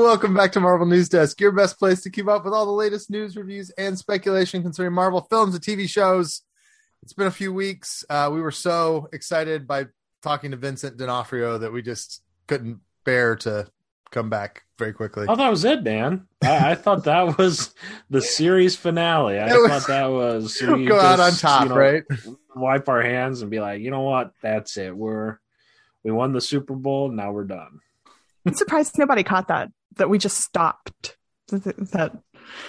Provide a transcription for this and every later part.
Welcome back to Marvel News Desk, your best place to keep up with all the latest news, reviews, and speculation concerning Marvel films and TV shows. It's been a few weeks. Uh, we were so excited by talking to Vincent D'Onofrio that we just couldn't bear to come back very quickly. Oh, that was it, man. I, I thought that was the series finale. I was- thought that was Go we out on top, you know, right? Wipe our hands and be like, you know what? That's it. We're we won the Super Bowl. Now we're done. I'm surprised nobody caught that, that we just stopped. That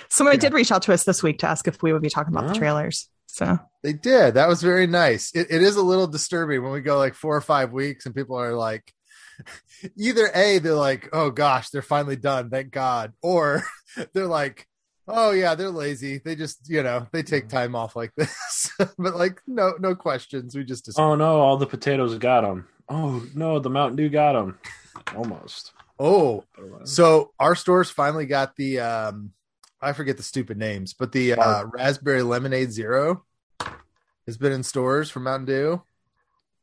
somebody Yeah. did reach out to us this week to ask if we would be talking about Huh? the trailers. So They did. That was very nice. It, it is a little disturbing when we go like four or five weeks and people are like, either A, they're like, oh gosh, they're finally done. Thank God. Or they're like, oh yeah, they're lazy. They just, you know, they take mm. time off like this. but like, no, no questions. We just, Oh no, all the potatoes got them Oh no, the Mountain Dew got them Almost. Oh, so our stores finally got the, um, I forget the stupid names, but the uh, raspberry lemonade zero has been in stores for Mountain Dew.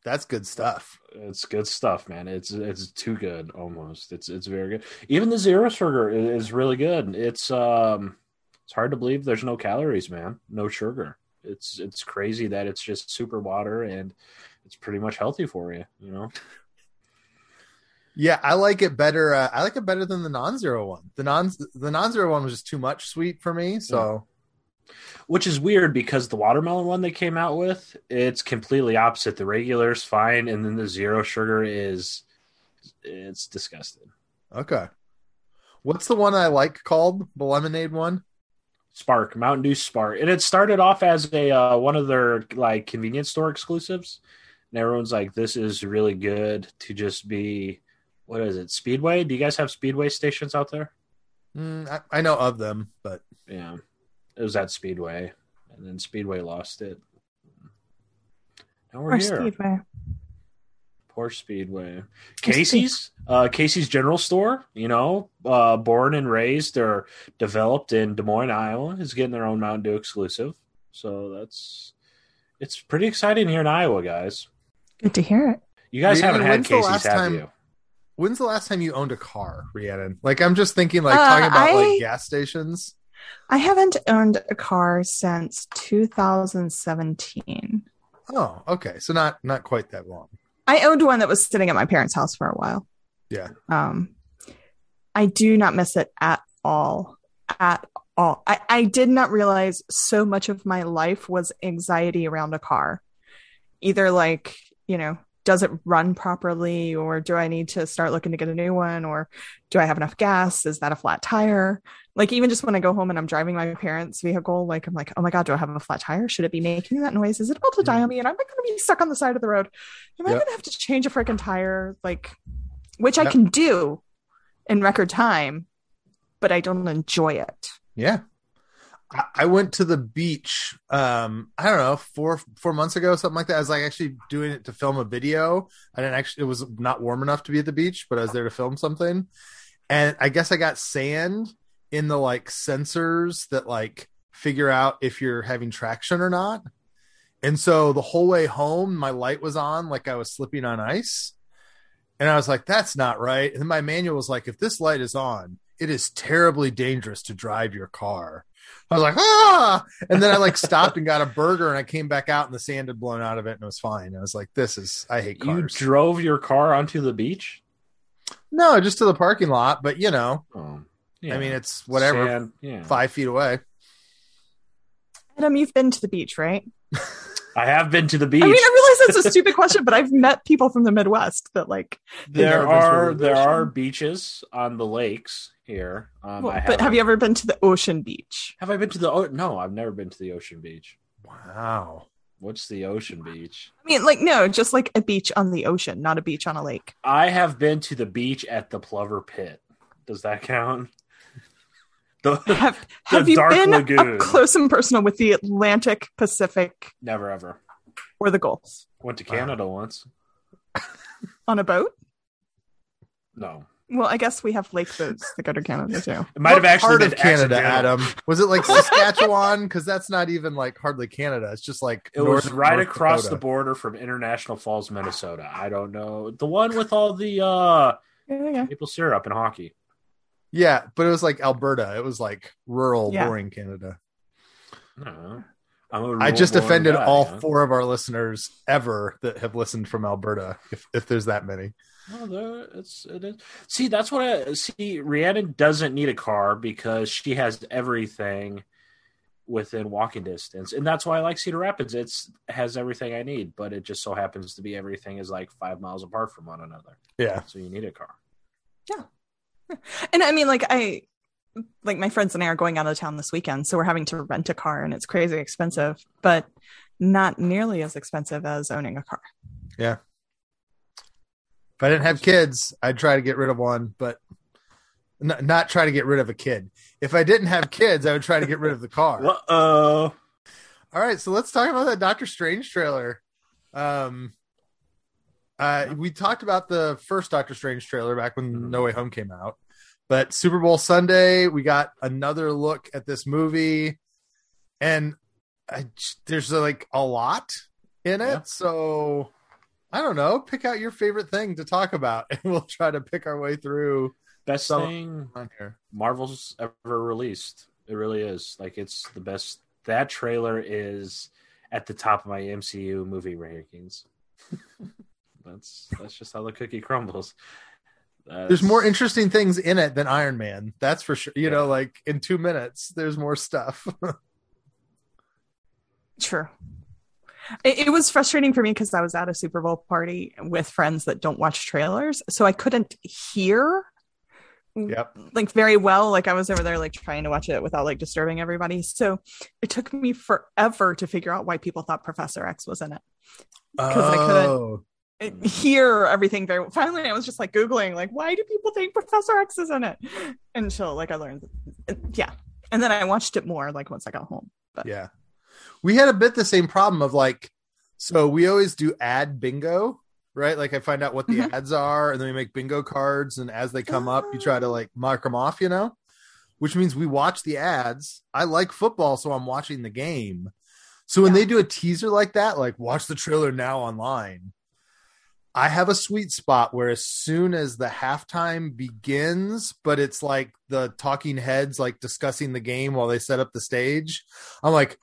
That's good stuff. It's good stuff, man. It's it's too good almost. It's it's very good. Even the zero sugar is really good. It's um it's hard to believe there's no calories, man. No sugar. It's it's crazy that it's just super water and it's pretty much healthy for you, you know. Yeah, I like it better. Uh, I like it better than the non-zero one. The non the non-zero one was just too much sweet for me. So Which is weird because the watermelon one they came out with, it's completely opposite. The regular is fine and then the zero sugar is it's disgusting. okay, what's the one I like called the lemonade one? Spark, Mountain Dew Spark, and it started off as a uh, one of their like convenience store exclusives, and everyone's like, "This is really good to just be." What is it? Speedway? Do you guys have Speedway stations out there? Mm, I, I know of them, but Yeah, it was at Speedway, and then Speedway lost it. Now we're or here. Speedway. Poor Speedway. Casey's, uh, Casey's General Store, you know, uh, born and raised or developed in Des Moines, Iowa, is getting their own Mountain Dew exclusive. So that's it's pretty exciting here in Iowa, guys. Good to hear it. You guys Rhiannon, haven't had when's Casey's, have time- you? When's the last time you owned a car, Rhiannon? Like I'm just thinking, like Uh, talking about I- like gas stations. I haven't owned a car since 2017. Oh, okay, so not not quite that long. I owned one that was sitting at my parents' house for a while. Yeah. Um, I do not miss it at all. At all. I, I did not realize so much of my life was anxiety around a car. Either like, you know, does it run properly or do I need to start looking to get a new one or do I have enough gas? Is that a flat tire? Like even just when I go home and I'm driving my parents' vehicle, like I'm like, oh my God, do I have a flat tire? Should it be making that noise? Is it about to mm. die on me? And am I going to be stuck on the side of the road? Am I Yep. going to have to change a freaking tire? Like, which I can do in record time, but I don't enjoy it. Yeah. I- went to the beach um I don't know, four four months ago, something like that. I was like actually doing it to film a video. I didn't actually it was not warm enough to be at the beach, but I was there to film something. And I guess I got sand in the like sensors that like figure out if you're having traction or not. And so the whole way home, my light was on like I was slipping on ice. And I was like, that's not right. And my manual was like, if this light is on, it is terribly dangerous to drive your car. I was like, ah, and then I like stopped and got a burger, and I came back out, and the sand had blown out of it, and it was fine. I was like, this is, I hate cars. You drove your car onto the beach? no, just to the parking lot, but you know, Oh, I mean, it's whatever, Sand, yeah. five feet away. Adam, you've been to the beach, right? I have been to the beach. I mean, I realize that's a stupid question, but I've met people from the Midwest that like, there never been to are there ocean. are beaches on the lakes here. Um, well, I but have you ever been to the ocean beach? Have I been to the? Oh, no, I've never been to the ocean beach. Wow. What's the ocean beach? I mean, like, no, just like a beach on the ocean, not a beach on a lake. I have been to the beach at the Plover Pit. Does that count? The, Have Have you Dark been Lagoon. up close and personal with the Atlantic, Pacific, never ever or the Gulf went to Wow. Canada once. on a boat? No, Well, I guess we have lake boats that go to Canada too. it might have actually part been of Canada, accidental. Adam. Was it like Saskatchewan? Because that's not even like hardly Canada. It's just like It was right North across Dakota. the border from International Falls, Minnesota. I don't know the one with all the uh, Yeah, yeah. maple syrup and hockey. Yeah, but it was like Alberta. It was like rural, Yeah. boring Canada. I don't. I'm a I just offended guy, all huh? four of our listeners ever that have listened from Alberta, if if there's that many. No, there, it's it is. See, that's what I see. Rhiannon doesn't need a car because she has everything within walking distance, and that's why I like Cedar Rapids. It's has everything I need, but it just so happens to be everything is like five miles apart from one another. Yeah. So you need a car. And I mean, like I, like my friends and I are going out of town this weekend, so we're having to rent a car, and it's crazy expensive, but not nearly as expensive as owning a car. Yeah. If I didn't have kids, I'd try to get rid of one, but n- not try to get rid of a kid. If I didn't have kids, I would try to get rid of the car. Uh oh. All right, so let's talk about that Doctor Strange trailer. Um, uh, we talked about the first Doctor Strange trailer back when Mhm. No Way Home came out, but Super Bowl Sunday we got another look at this movie, and I, there's uh, like a lot in it. Yeah. So I don't know. Pick out your favorite thing to talk about, and we'll try to pick our way through Best So- thing on here. Marvel's ever released. It really is. Like it's the best. That trailer is at the top of my MCU movie rankings. that's that's just how the cookie crumbles. There's more interesting things in it than Iron Man. That's for sure. You Yeah. know, like in two minutes, there's more stuff. True. It, it was frustrating for me because I was at a Super Bowl party with friends that don't watch trailers, so I couldn't hear yep. like very well. Like I was over there like trying to watch it without like disturbing everybody. So it took me forever to figure out why people thought Professor X was in it. 'Cause I couldn't- Oh. it- hear everything very finally i was just like googling like why do people think professor x is in it until like i learned yeah and then i watched it more like once i got home but Yeah. We had a bit the same problem of like, so we always do ad bingo, right? Like I find out what the Mhm. ads are and then we make bingo cards. And as they come up, you try to like mark them off, you know, which means we watch the ads. I like football, so I'm watching the game. So when Yeah. they do a teaser like that, like watch the trailer now online, I have a sweet spot where as soon as the halftime begins, but it's like the talking heads like discussing the game while they set up the stage, I'm like,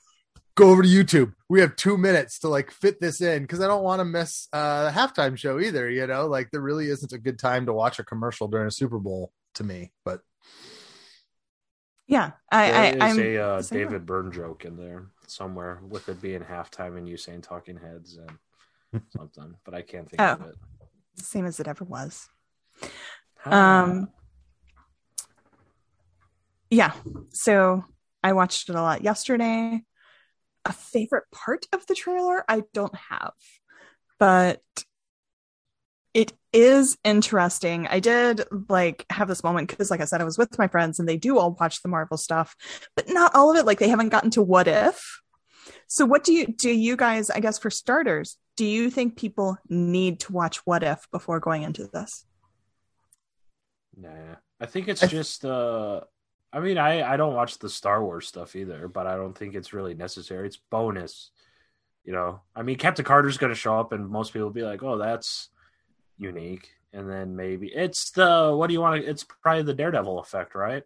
go over to YouTube. We have two minutes to like fit this in because I don't want to miss uh, the halftime show either. You know, like there really isn't a good time to watch a commercial during a Super Bowl to me. But yeah i There i is i'm a uh, the same way. David Byrne joke in there somewhere with it being halftime and you saying talking heads and something, but I can't think of Oh. it. same as it ever was Ah. Um, yeah so i watched it a lot yesterday a favorite part of the trailer i don't have but it is interesting i did like have this moment because like i said i was with my friends and they do all watch the marvel stuff but not all of it like they haven't gotten to what if so what do you do you guys i guess for starters do you think people need to watch what if before going into this Nah, I think it's I- just. uh I mean, I I don't watch the Star Wars stuff either, but I don't think it's really necessary. It's bonus, you know. I mean, Captain Carter's going to show up, and most people will be like, "Oh, that's unique," and then maybe it's the what do you want to? It's probably the Daredevil effect, right?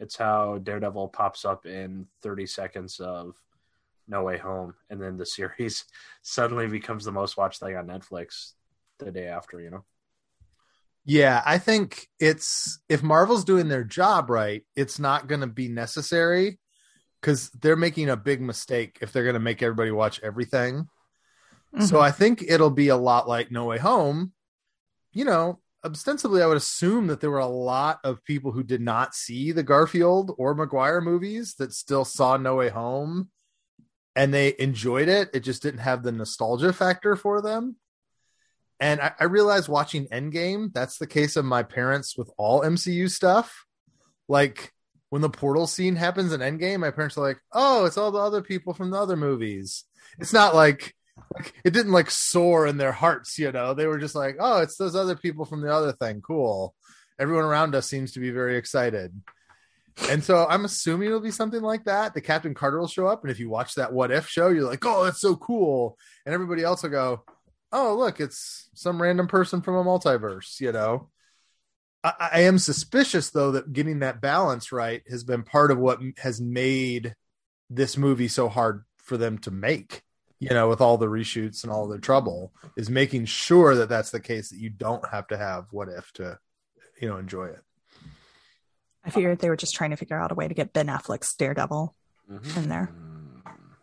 It's how Daredevil pops up in thirty seconds of No Way Home, and then the series suddenly becomes the most watched thing on Netflix the day after, you know. yeah, I think it's if Marvel's doing their job right, it's not going to be necessary because they're making a big mistake if they're going to make everybody watch everything. So Mhm. I think it'll be a lot like No Way Home. You know, ostensibly, I would assume that there were a lot of people who did not see the Garfield or Maguire movies that still saw No Way Home and they enjoyed it. It just didn't have the nostalgia factor for them. And I, I realized watching Endgame, that's the case of my parents with all MCU stuff. Like when the portal scene happens in Endgame, my parents are like, oh, it's all the other people from the other movies. It's not like like it didn't like soar in their hearts, you know. They were just like, "Oh, it's those other people from the other thing. Cool." Everyone around us seems to be very excited. And so I'm assuming it'll be something like that. The Captain Carter will show up, and if you watch that What If show, you're like, "Oh, that's so cool," and everybody else will go, "Oh, look, it's some random person from a multiverse," you know. I, I am suspicious though that getting that balance right has been part of what has made this movie so hard for them to make. You know, with all the reshoots and all the trouble, is making sure that that's the case that you don't have to have what if to, you know, enjoy it. I figured they were just trying to figure out a way to get Ben Affleck's Daredevil in there.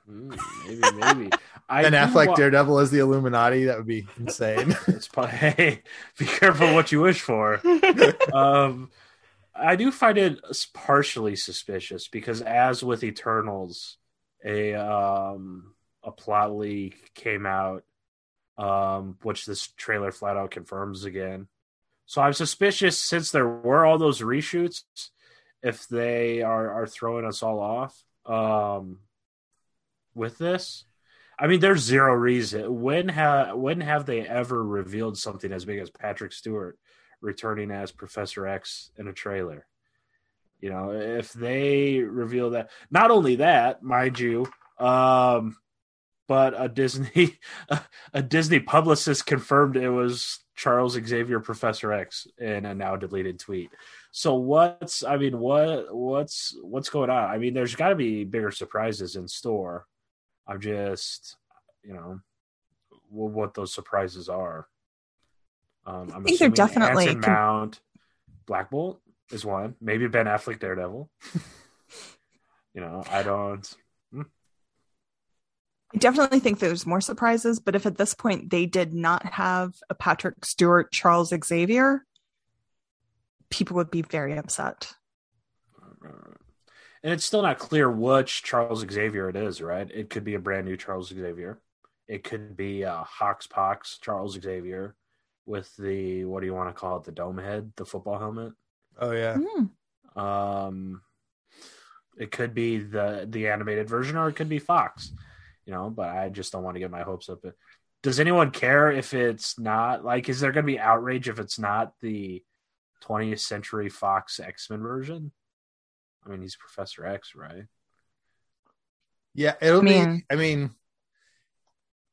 Mm, maybe, maybe. I Ben do Affleck wa- Daredevil as the Illuminati, that would be insane. It's probably, hey, be careful what you wish for. um, I do find it partially suspicious because, as with Eternals, a um, a plot leak came out, um, which this trailer flat out confirms again. So I'm suspicious since there were all those reshoots, if they are are throwing us all off um, with this. I mean, there's zero reason. When ha- when have they ever revealed something as big as Patrick Stewart returning as Professor X in a trailer? You know, if they reveal that, not only that, mind you, um, but a Disney a Disney publicist confirmed it was Charles Xavier Professor X in a now deleted tweet. So what's I mean, what what's what's going on? I mean, there's got to be bigger surprises in store. I'm just, you know, what those surprises are. Um, I'm I think they're definitely Anson Mount, Black Bolt is one. Maybe Ben Affleck Daredevil. you know, I don't. I definitely think there's more surprises, but if at this point they did not have a Patrick Stewart Charles Xavier, people would be very upset. And it's still not clear which Charles Xavier it is, right? It could be a brand new Charles Xavier. It could be uh, Hawks Pox Charles Xavier with the what do you want to call it? The dome head, the football helmet. oh yeah. Hmm. Um, it could be the the animated version, or it could be Fox. You know, but I just don't want to get my hopes up. Does anyone care if it's not like? Is there going to be outrage if it's not the 20th Century Fox X Men version? I mean, he's Professor X, right? Yeah, it'll I mean- be. I mean,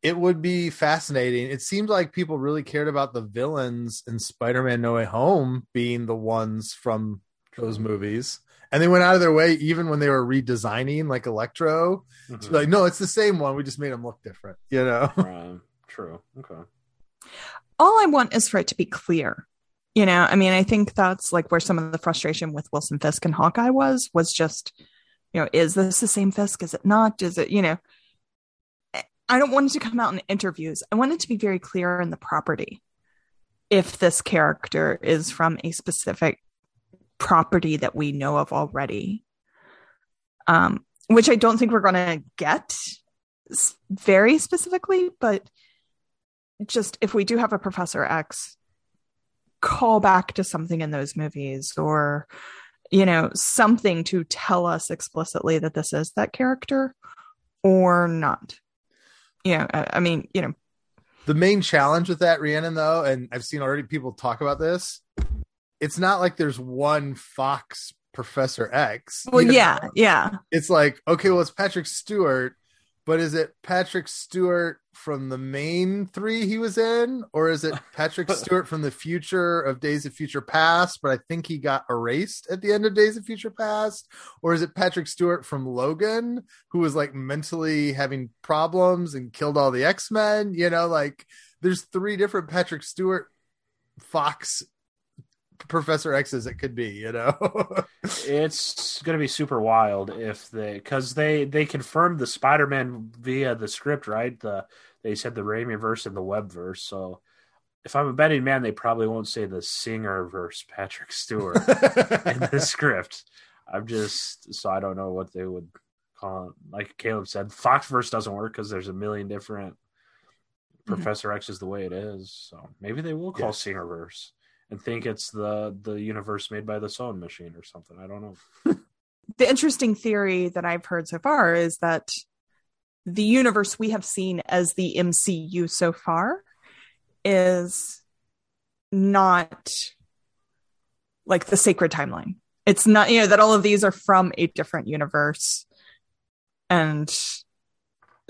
it would be fascinating. It seemed like people really cared about the villains in Spider-Man: No Way Home being the ones from those movies, and they went out of their way even when they were redesigning, like Electro. to be mm-hmm. like, no, it's the same one. We just made them look different. You know? Right. True. Okay. All I want is for it to be clear. You know, I mean, I think that's like where some of the frustration with Wilson Fisk and Hawkeye was, was just, you know, is this the same Fisk? Is it not? Is it, you know, I don't want it to come out in interviews. I want it to be very clear in the property if this character is from a specific property that we know of already. Um, which I don't think we're going to get very specifically, but just if we do have a Professor X, call back to something in those movies or, you know, something to tell us explicitly that this is that character or not. You know, I, I mean, you know, the main challenge with that Rhiannon though, and I've seen already people talk about this. It's not like there's one Fox Professor X. well, you know? yeah, yeah. It's like okay, well, it's Patrick Stewart, but is it Patrick Stewart from the main three he was in, or is it Patrick Stewart from the future of Days of Future Past? But I think he got erased at the end of Days of Future Past, or is it Patrick Stewart from Logan, who was like mentally having problems and killed all the X Men? You know, like there's three different Patrick Stewart Fox Professor X's it could be. You know, it's going to be super wild if they because they they confirmed the Spider-Man via the script, right? The they said the Raimi verse and the Webb verse. So if I'm a betting man, they probably won't say the Singer verse Patrick Stewart in the script. I'm just so I don't know what they would call it. Like Caleb said, Foxverse doesn't work because there's a million different. Mm-hmm. Professor X is the way it is, so maybe they will call Yeah. Singerverse and think it's the the universe made by the sewing machine or something. I don't know. The interesting theory that I've heard so far is that the universe we have seen as the MCU so far is not like the sacred timeline. It's not, you know, that all of these are from a different universe. And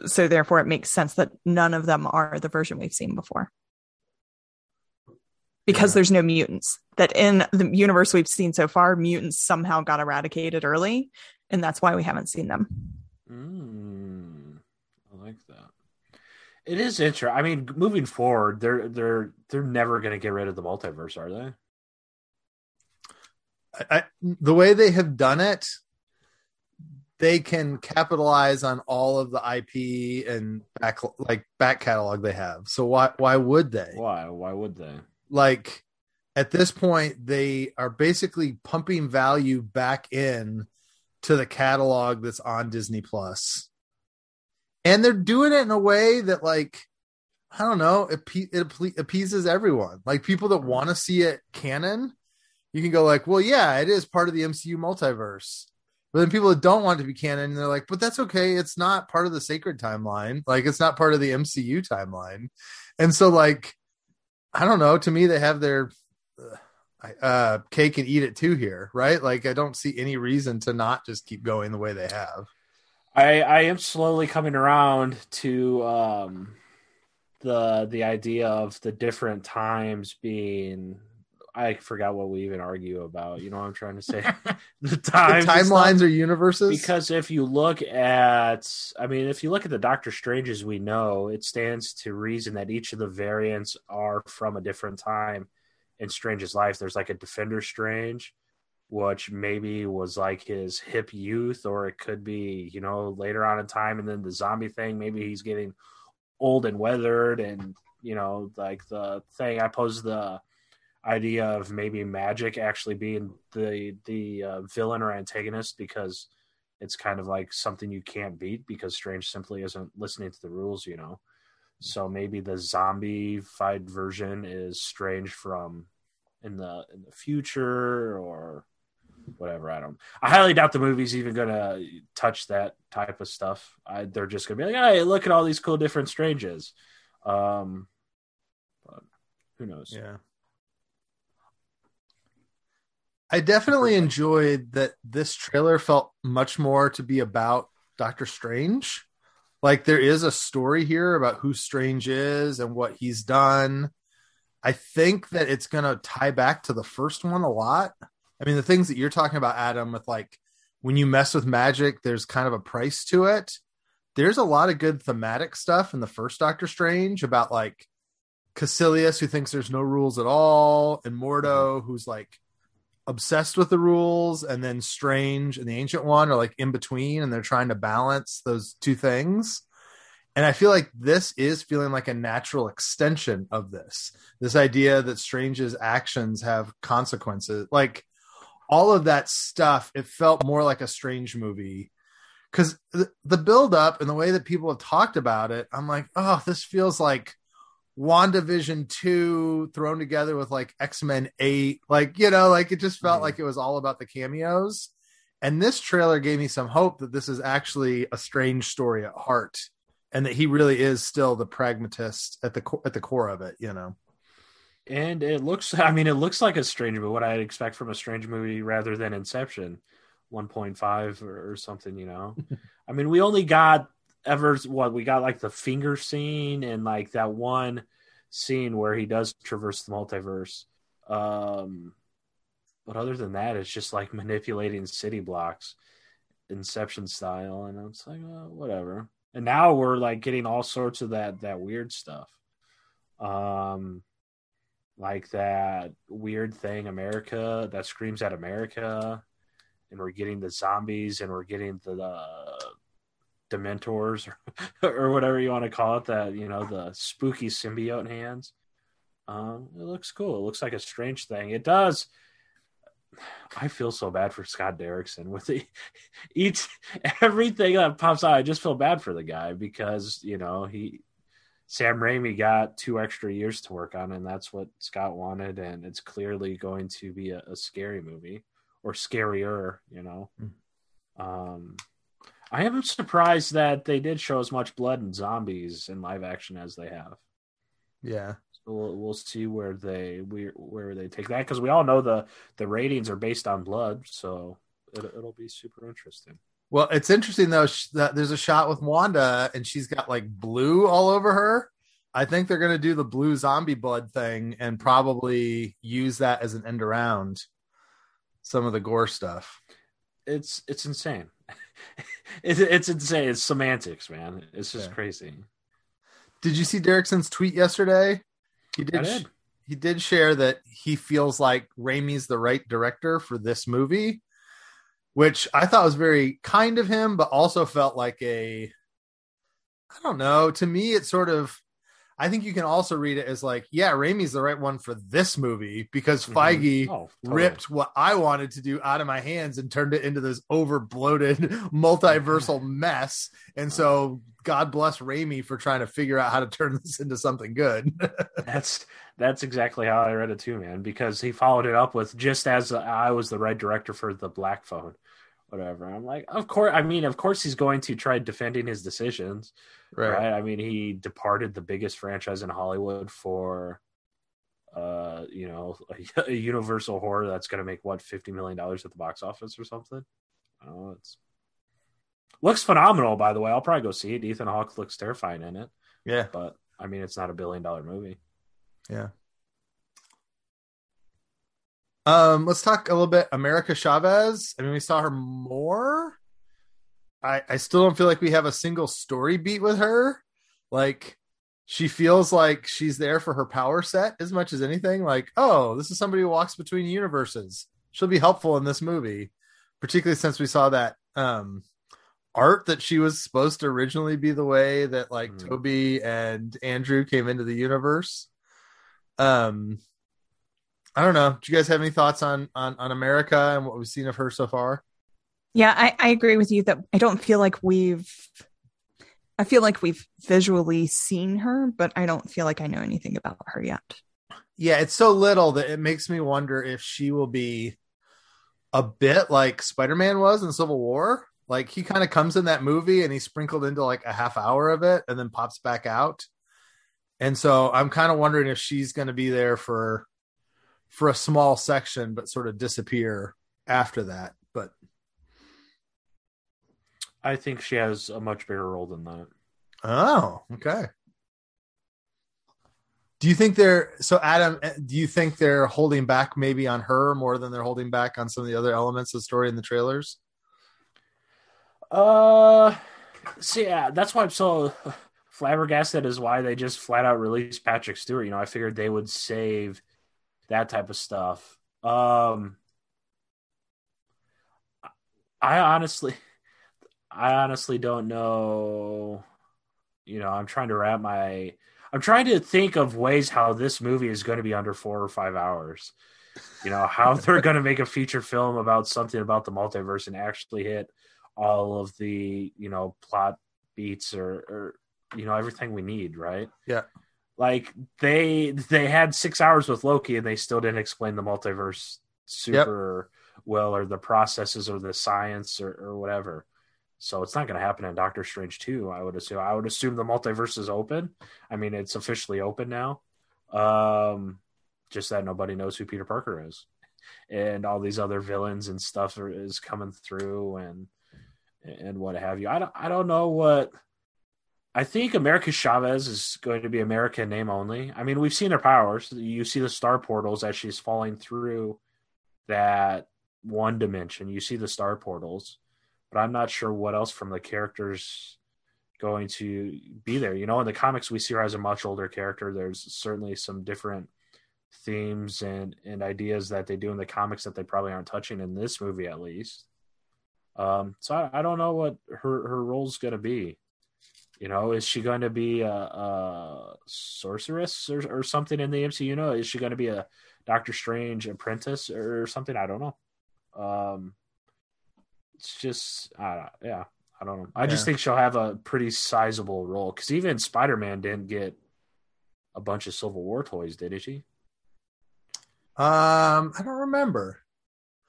so therefore it makes sense that none of them are the version we've seen before. Because Yeah. there's no mutants. That in the universe we've seen so far, mutants somehow got eradicated early, and that's why we haven't seen them. Mm, I like that. It is interesting. I mean, moving forward, they're they're they're never going to get rid of the multiverse, are they? I, I, the way they have done it, they can capitalize on all of the IP and back like back catalog they have. So why why would they? Why? Why would they? Like at this point, they are basically pumping value back in to the catalog that's on Disney Plus, and they're doing it in a way that like. I don't know. It, it appeases everyone. Like people that want to see it canon, you can go like, well, yeah, it is part of the MCU multiverse. But then people that don't want it to be canon, they're like, but that's okay. It's not part of the sacred timeline. Like it's not part of the MCU timeline. And so like, I don't know. To me, they have their uh, uh, cake and eat it too here, right? Like I don't see any reason to not just keep going the way they have. I I am slowly coming around to um the the idea of the different times being I forgot what we even argue about. You know what I'm trying to say? the The times and timelines or universes. because if you look at i mean if you look at the doctor stranges we know it stands to reason that each of the variants are from a different time in strange's life there's like a defender strange which maybe was like his hip youth or it could be you know later on in time and then the zombie thing maybe he's getting old and weathered and you know like the thing i posed the idea of maybe magic actually being the the uh, villain or antagonist because it's kind of like something you can't beat because strange simply isn't listening to the rules you know? So maybe the zombie fight version is strange from in the in the future or whatever i don't i highly doubt the movie's even gonna touch that type of stuff. I, they're just gonna be like hey look at all these cool different stranges. Um but who knows? Yeah. I definitely enjoyed that this trailer felt much more to be about Doctor Strange. Like there is a story here about who Strange is and what he's done. I think that it's going to tie back to the first one a lot. I mean, the things that you're talking about, Adam, with like when you mess with magic, there's kind of a price to it. There's a lot of good thematic stuff in the first Doctor Strange about like Kaecilius, who thinks there's no rules at all, and Mordo, who's like obsessed with the rules, and then Strange and the Ancient One are like in between, and they're trying to balance those two things. And I feel like this is feeling like a natural extension of this. This idea that Strange's actions have consequences. Like all of that stuff, it felt more like a Strange movie. Because the, the build up and the way that people have talked about it, I'm like, oh, this feels like WandaVision 2 thrown together with like X-Men 8. Like, you know, like it just felt Mhm. like it was all about the cameos. And this trailer gave me some hope that this is actually a strange story at heart and that he really is still the pragmatist at the at the core of it, you know. And it looks, I mean, it looks like a strange but what I'd expect from a strange movie rather than Inception 1.5 or, or something, you know? I mean, we only got ever, what, we got like the finger scene and like that one scene where he does traverse the multiverse. Um, but other than that, it's just like manipulating city blocks, Inception style. And it's like, uh, whatever. And now we're like getting all sorts of that, that weird stuff. Um, like that weird thing america that screams at america and we're getting the zombies and we're getting the uh, dementors or, or whatever you want to call it that you know the spooky symbiote hands um it looks cool it looks like a strange thing it does i feel so bad for scott derrickson with the each everything that pops out i just feel bad for the guy because you know he Sam Raimi got two extra years to work on, and that's what Scott wanted. And it's clearly going to be a, a scary movie or scarier, you know. Um, I am surprised that they did show as much blood and zombies in live action as they have. Yeah. So we'll, we'll see where they where, where they take that because we all know the the ratings are based on blood, so it, it'll be super interesting. Well, it's interesting though that there's a shot with Wanda and she's got like blue all over her. I think they're gonna do the blue zombie blood thing and probably use that as an end around some of the gore stuff. It's it's insane. it's it's insane. It's semantics, man. It's just Yeah. crazy. Did you see Derrickson's tweet yesterday? He did. did. He did share that he feels like Raimi's the right director for this movie, which I thought was very kind of him, but also felt like a. I don't know. To me, it sort of. I think you can also read it as like, yeah, Raimi's the right one for this movie because Mhm. Feige Oh, totally. ripped what I wanted to do out of my hands and turned it into this over bloated multiversal mess. And so God bless Raimi for trying to figure out how to turn this into something good. That's that's exactly how I read it too, man. Because he followed it up with just as I was the right director for the Black Phone, whatever. I'm like, of course. I mean, of course, he's going to try defending his decisions, right? I mean, he departed the biggest franchise in Hollywood for, uh, you know, a, a Universal horror that's going to make what fifty million dollars at the box office or something. I don't know. It's looks phenomenal, by the way. I'll probably go see it. Ethan Hawke looks terrifying in it, Yeah. but I mean, it's not a billion dollar movie. Yeah. Um, let's talk a little bit America Chavez. I mean, we saw her more. I I still don't feel like we have a single story beat with her. Like she feels like she's there for her power set as much as anything. Like, oh, this is somebody who walks between universes. She'll be helpful in this movie, particularly since we saw that um art that she was supposed to originally be the way that like Mhm. Toby and Andrew came into the universe. Um I don't know. Do you guys have any thoughts on on on America and what we've seen of her so far? Yeah, I, I agree with you that I don't feel like we've I feel like we've visually seen her, but I don't feel like I know anything about her yet. Yeah, it's so little that it makes me wonder if she will be a bit like Spider-Man was in Civil War. Like he kind of comes in that movie and he's sprinkled into like a half hour of it and then pops back out. And so I'm kind of wondering if she's going to be there for for a small section but sort of disappear after that. I think she has a much bigger role than that. Oh, okay. Do you think they're so Adam? eh, Do you think they're holding back maybe on her more than they're holding back on some of the other elements of the story in the trailers? Uh, see, yeah, that's why I'm so flabbergasted. Is why they just flat out released Patrick Stewart. You know, I figured they would save that type of stuff. Um, I honestly, I honestly don't know. You know, I'm trying to wrap my. I'm trying to think of ways how this movie is going to be under four or five hours. You know, how they're going to make a feature film about something about the multiverse and actually hit all of the you know plot beats or, or you know everything we need right Yeah. like they they had six hours with loki and they still didn't explain the multiverse super well or the processes or the science or, or whatever so it's not going to happen in doctor strange 2 i would assume i would assume the multiverse is open i mean it's officially open now um just that nobody knows who peter parker is and all these other villains and stuff are, is coming through and and what have you. I don't I don't know what I think America Chavez is going to be American name only. I mean, we've seen her powers. You see the star portals as she's falling through that one dimension. You see the star portals, but I'm not sure what else from the characters going to be there. You know, in the comics we see her as a much older character. There's certainly some different themes and and ideas that they do in the comics that they probably aren't touching in this movie at least. Um, so I, I don't know what her her role's going to be. You know, is she going to be a, a sorceress or, or something in the MCU? You know, is she going to be a Doctor Strange apprentice or something? I don't know. Um, it's just, I don't, yeah, I don't know. I just think she'll have a pretty sizable role because even Spider Man didn't get a bunch of Civil War toys, did she? Um, I don't remember.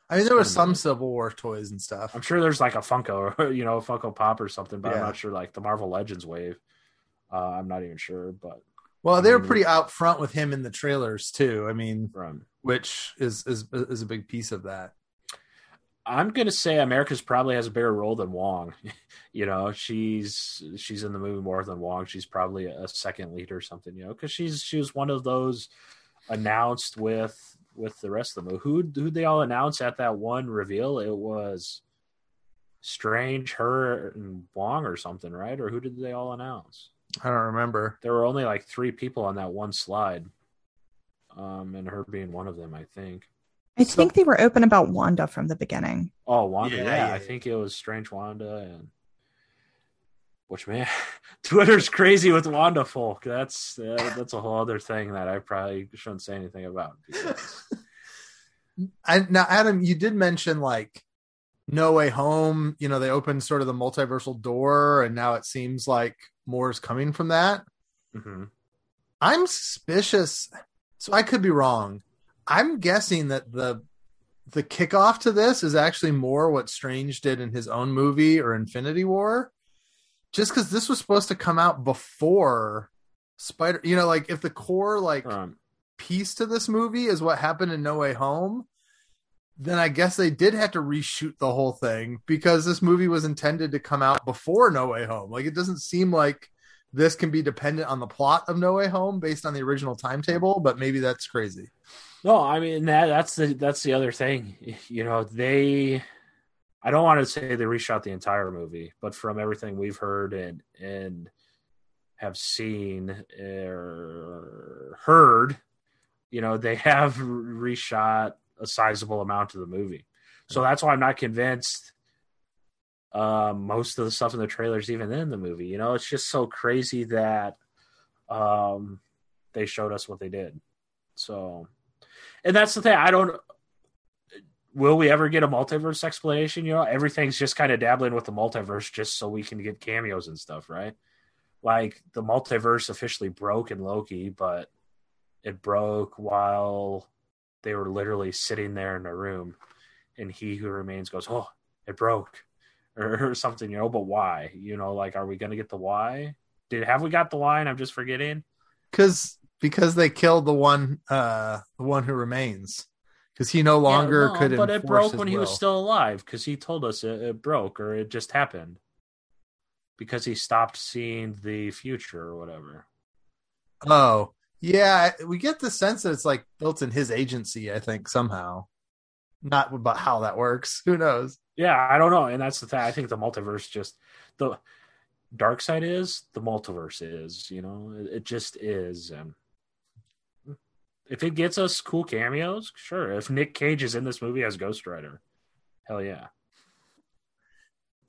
I mean, there was some. Civil War toys and stuff. I'm sure there's like a Funko or you know a Funko Pop or something, but I'm not sure like the Marvel Legends wave. Uh, I'm not even sure, but Well, they were pretty out front with him in the trailers too. I mean, um, which is is is a big piece of that. I'm gonna say America's probably has a bigger role than Wong. you know, she's she's in the movie more than Wong. She's probably a second lead or something. You know, because she's she was one of those announced with with the rest of them. Who who they all announce at that one reveal? It was Strange, her, and Wong or something, right? Or who did they all announce? I don't remember. There were only like three people on that one slide, um, and her being one of them, I think. I think they were open about Wanda from the beginning. Oh, Wanda, Yeah, yeah, yeah, I yeah. think it was Strange Wanda and which man, Twitter's crazy with Wanda folk. That's uh, that's a whole other thing that I probably shouldn't say anything about. because- I, now, Adam, you did mention like No Way Home. You know, they opened sort of the multiversal door, and now it seems like more is coming from that. Mhm. I'm suspicious, so I could be wrong. I'm guessing that the the kickoff to this is actually more what Strange did in his own movie or Infinity War. Just because this was supposed to come out before Spider, you know, like if the core like Um, piece to this movie is what happened in No Way Home, then I guess they did have to reshoot the whole thing because this movie was intended to come out before No Way Home. Like it doesn't seem like this can be dependent on the plot of No Way Home based on the original timetable, but maybe that's crazy. No, I mean that that's the that's the other thing. You know, they I don't want to say they reshot the entire movie, but from everything we've heard and and have seen or heard, you know, they have reshot a sizable amount of the movie. So that's why I'm not convinced uh, most of the stuff in the trailers even in the movie. You know, it's just so crazy that um, they showed us what they did. So, and that's the thing. I don't. Will we ever get a multiverse explanation? You know, everything's just kind of dabbling with the multiverse just so we can get cameos and stuff, right? Like the multiverse officially broke in Loki, but it broke while they were literally sitting there in a room, and he who remains goes, "Oh, it broke," or, or something, you know. But why? You know, like, are we going to get the why? Did have we got the line? I'm just forgetting. Because because they killed the one uh the one who remains. Because he no longer Yeah, no, could but it broke when he was still alive because he told us it, it broke or it just happened because he stopped seeing the future or whatever. Oh, yeah. We get the sense that it's like built in his agency, I think, somehow. Not about how that works. Who knows? Yeah, I don't know, and that's the thing. I think the multiverse just the dark side is the multiverse is. You know, it, it just is, and if it gets us cool cameos, sure. If Nick Cage is in this movie as Ghost Rider, hell yeah.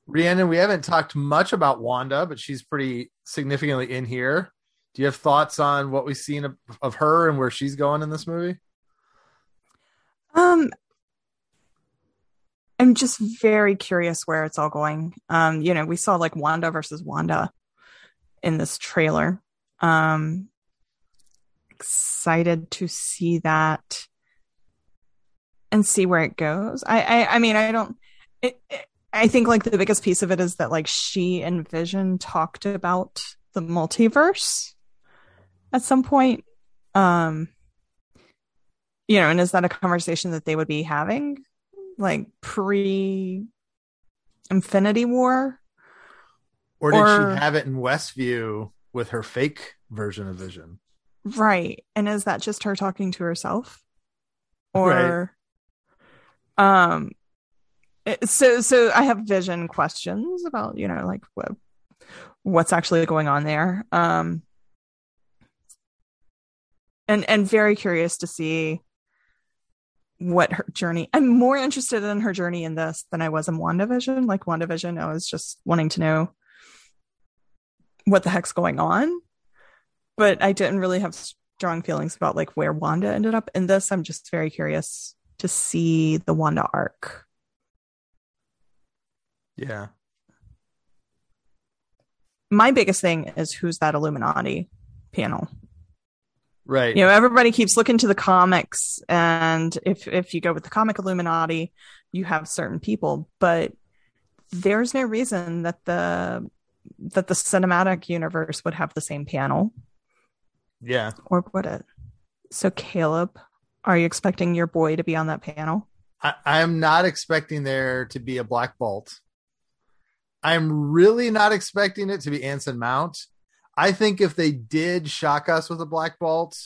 Rhiannon, we haven't talked much about Wanda, but she's pretty significantly in here. Do you have thoughts on what we've seen of, of her and where she's going in this movie? Um, I'm just very curious where it's all going. Um, you know, we saw like Wanda versus Wanda in this trailer. Um, excited to see that and see where it goes. I, I, I mean, I don't. It, it, I think like the biggest piece of it is that like she and Vision talked about the multiverse at some point. Um, you know, and is that a conversation that they would be having like pre Infinity War? Or did Or- she have it in Westview with her fake version of Vision? Right. And is that just her talking to herself? Or um so so I have vision questions about, you know, like what what's actually going on there. Um and and very curious to see what her journey I'm more interested in her journey in this than I was in WandaVision. Like WandaVision, I was just wanting to know what the heck's going on. But I didn't really have strong feelings about like where Wanda ended up. In this, I'm just very curious to see the Wanda arc. Yeah. My biggest thing is who's that Illuminati panel? Right. you know everybody keeps looking to the comics and if if you go with the comic illuminati you have certain people but there's no reason that the that the cinematic universe would have the same panel Yeah. or would it so caleb are you expecting your boy to be on that panel I, I'm not expecting there to be a Black Bolt. I'm really not expecting it to be Anson Mount. I think if they did shock us with a Black Bolt,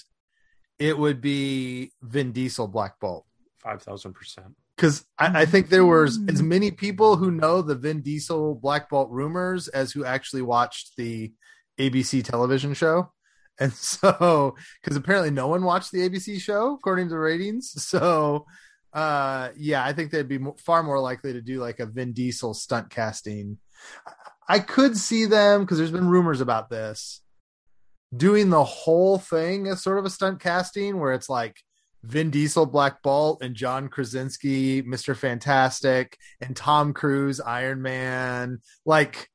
it would be Vin Diesel Black Bolt. Five thousand percent. Because I, I think there was as many people who know the Vin Diesel Black Bolt rumors as who actually watched the ABC television show. And so, because apparently no one watched the ABC show according to ratings. So, uh, yeah, I think they'd be far more likely to do like a Vin Diesel stunt casting. I could see them because there's been rumors about this doing the whole thing as sort of a stunt casting where it's like Vin Diesel Black Bolt and John Krasinski Mr. Fantastic and Tom Cruise Iron Man like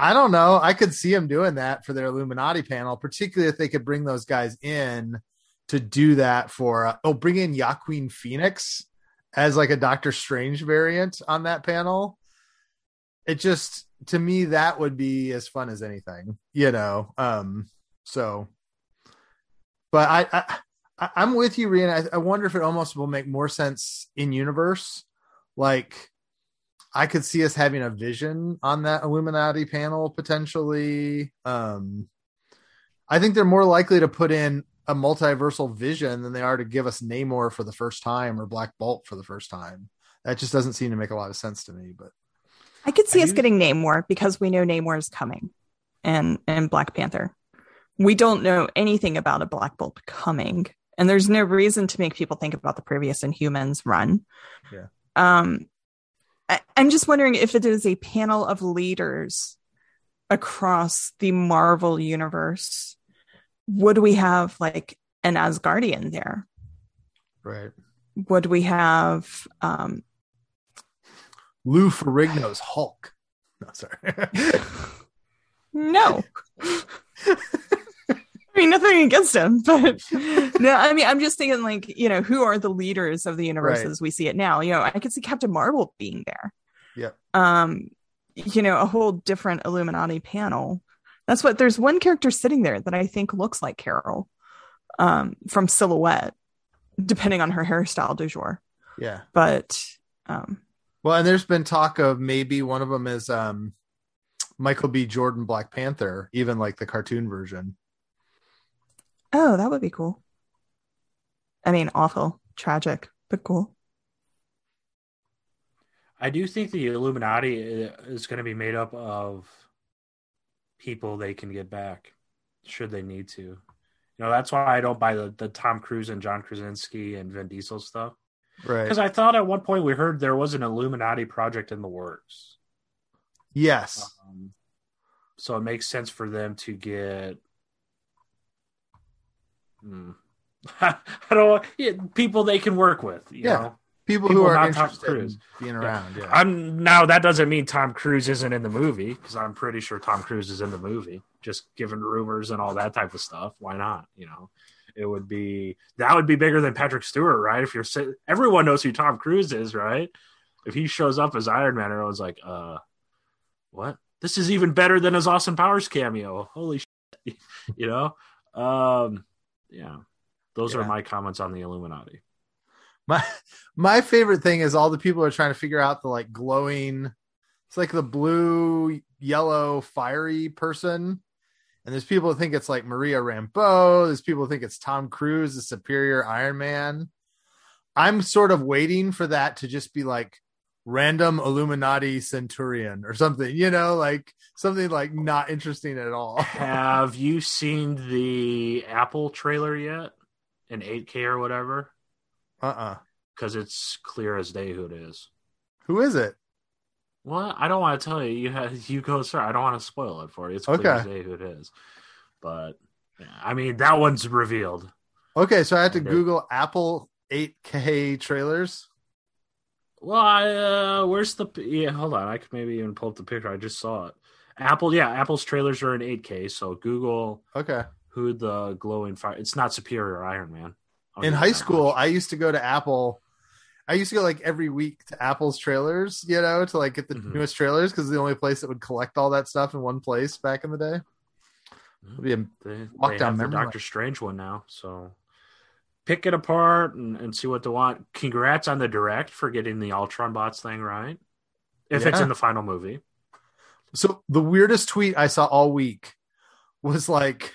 I don't know. I could see them doing that for their Illuminati panel, particularly if they could bring those guys in to do that for. Uh, oh, bring in Joaquin Phoenix as like a Doctor Strange variant on that panel. It just to me that would be as fun as anything, you know. Um, so, but I, I I'm with you, Rian. I, I wonder if it almost will make more sense in universe. Like, I could see us having a vision on that Illuminati panel potentially. Um, I think they're more likely to put in a multiversal vision than they are to give us Namor for the first time or Black Bolt for the first time. That just doesn't seem to make a lot of sense to me. But I could see I us do- getting Namor because we know Namor is coming and and Black Panther. We don't know anything about a Black Bolt coming, and there's no reason to make people think about the previous Inhumans run. Yeah. Um, I, I'm just wondering if it is a panel of leaders across the Marvel universe. Would we have like an Asgardian there? right, Would we have um, Lou Ferrigno's Hulk. No, sorry. No. Mean, nothing against him, but no, I mean, I'm just thinking, like, you know, who are the leaders of the universe Right. as we see it now? You know, I could see Captain Marvel being there. Yeah. Um, you know, a whole different Illuminati panel. That's what there's one character sitting there that I think looks like Carol um, from Silhouette, depending on her hairstyle du jour. yeah. But um, Well, and there's been talk of maybe one of them is um, Michael B. Jordan Black Panther, even like the cartoon version. Oh, that would be cool. I mean, awful, tragic, but cool. I do think the Illuminati uh, is going to be made up of people they can get back, should they need to. You know, that's why I don't buy the, the Tom Cruise and John Krasinski and Vin Diesel stuff. Right. Because I thought at one point we heard there was an Illuminati project in the works. Yes. Um, so it makes sense for them to get. Hmm. I don't yeah, people they can work with. You Yeah. know? People, people who are not Tom Cruise. in being around. Yeah. I'm now that doesn't mean Tom Cruise isn't in the movie because I'm pretty sure Tom Cruise is in the movie. Just given rumors and all that type of stuff, why not? You know, it would be that would be bigger than Patrick Stewart, right? If you're everyone knows who Tom Cruise is, right? If he shows up as Iron Man, everyone's like, uh, what? This is even better than his Austin Powers cameo. Holy shit! you know, um, yeah. Those Yeah. are my comments on the Illuminati. my my favorite thing is all the people are trying to figure out the like glowing it's like the blue yellow fiery person and there's people that think it's like maria rambeau there's people that think it's tom cruise the superior iron man i'm sort of waiting for that to just be like random illuminati centurion or something you know like something like not interesting at all Have you seen the Apple trailer yet? In 8K or whatever? uh-uh Because it's clear as day who it is. who is it Well, I don't want to tell you. You have, you go, sir. I don't want to spoil it for you. It's clear Okay. as day who it is. But I mean, that one's revealed. okay so i have to did. google apple 8k trailers Well, I, uh, where's the? Yeah, hold on. I could maybe even pull up the picture. I just saw it. Apple, yeah, Apple's trailers are in 8K. So Google okay who the glowing fire. It's not Superior Iron Man. In high school much. i used to go to apple i used to go like every week to apple's trailers you know to like get the Mhm. newest trailers because the only place that would collect all that stuff in one place back in the day It'd be a- They, Walk they down have the Doctor Strange one now, so pick it apart and, and see what they want. Congrats on the direct for getting the Ultron bots thing right. If it's in the final movie. So the weirdest tweet I saw all week was like,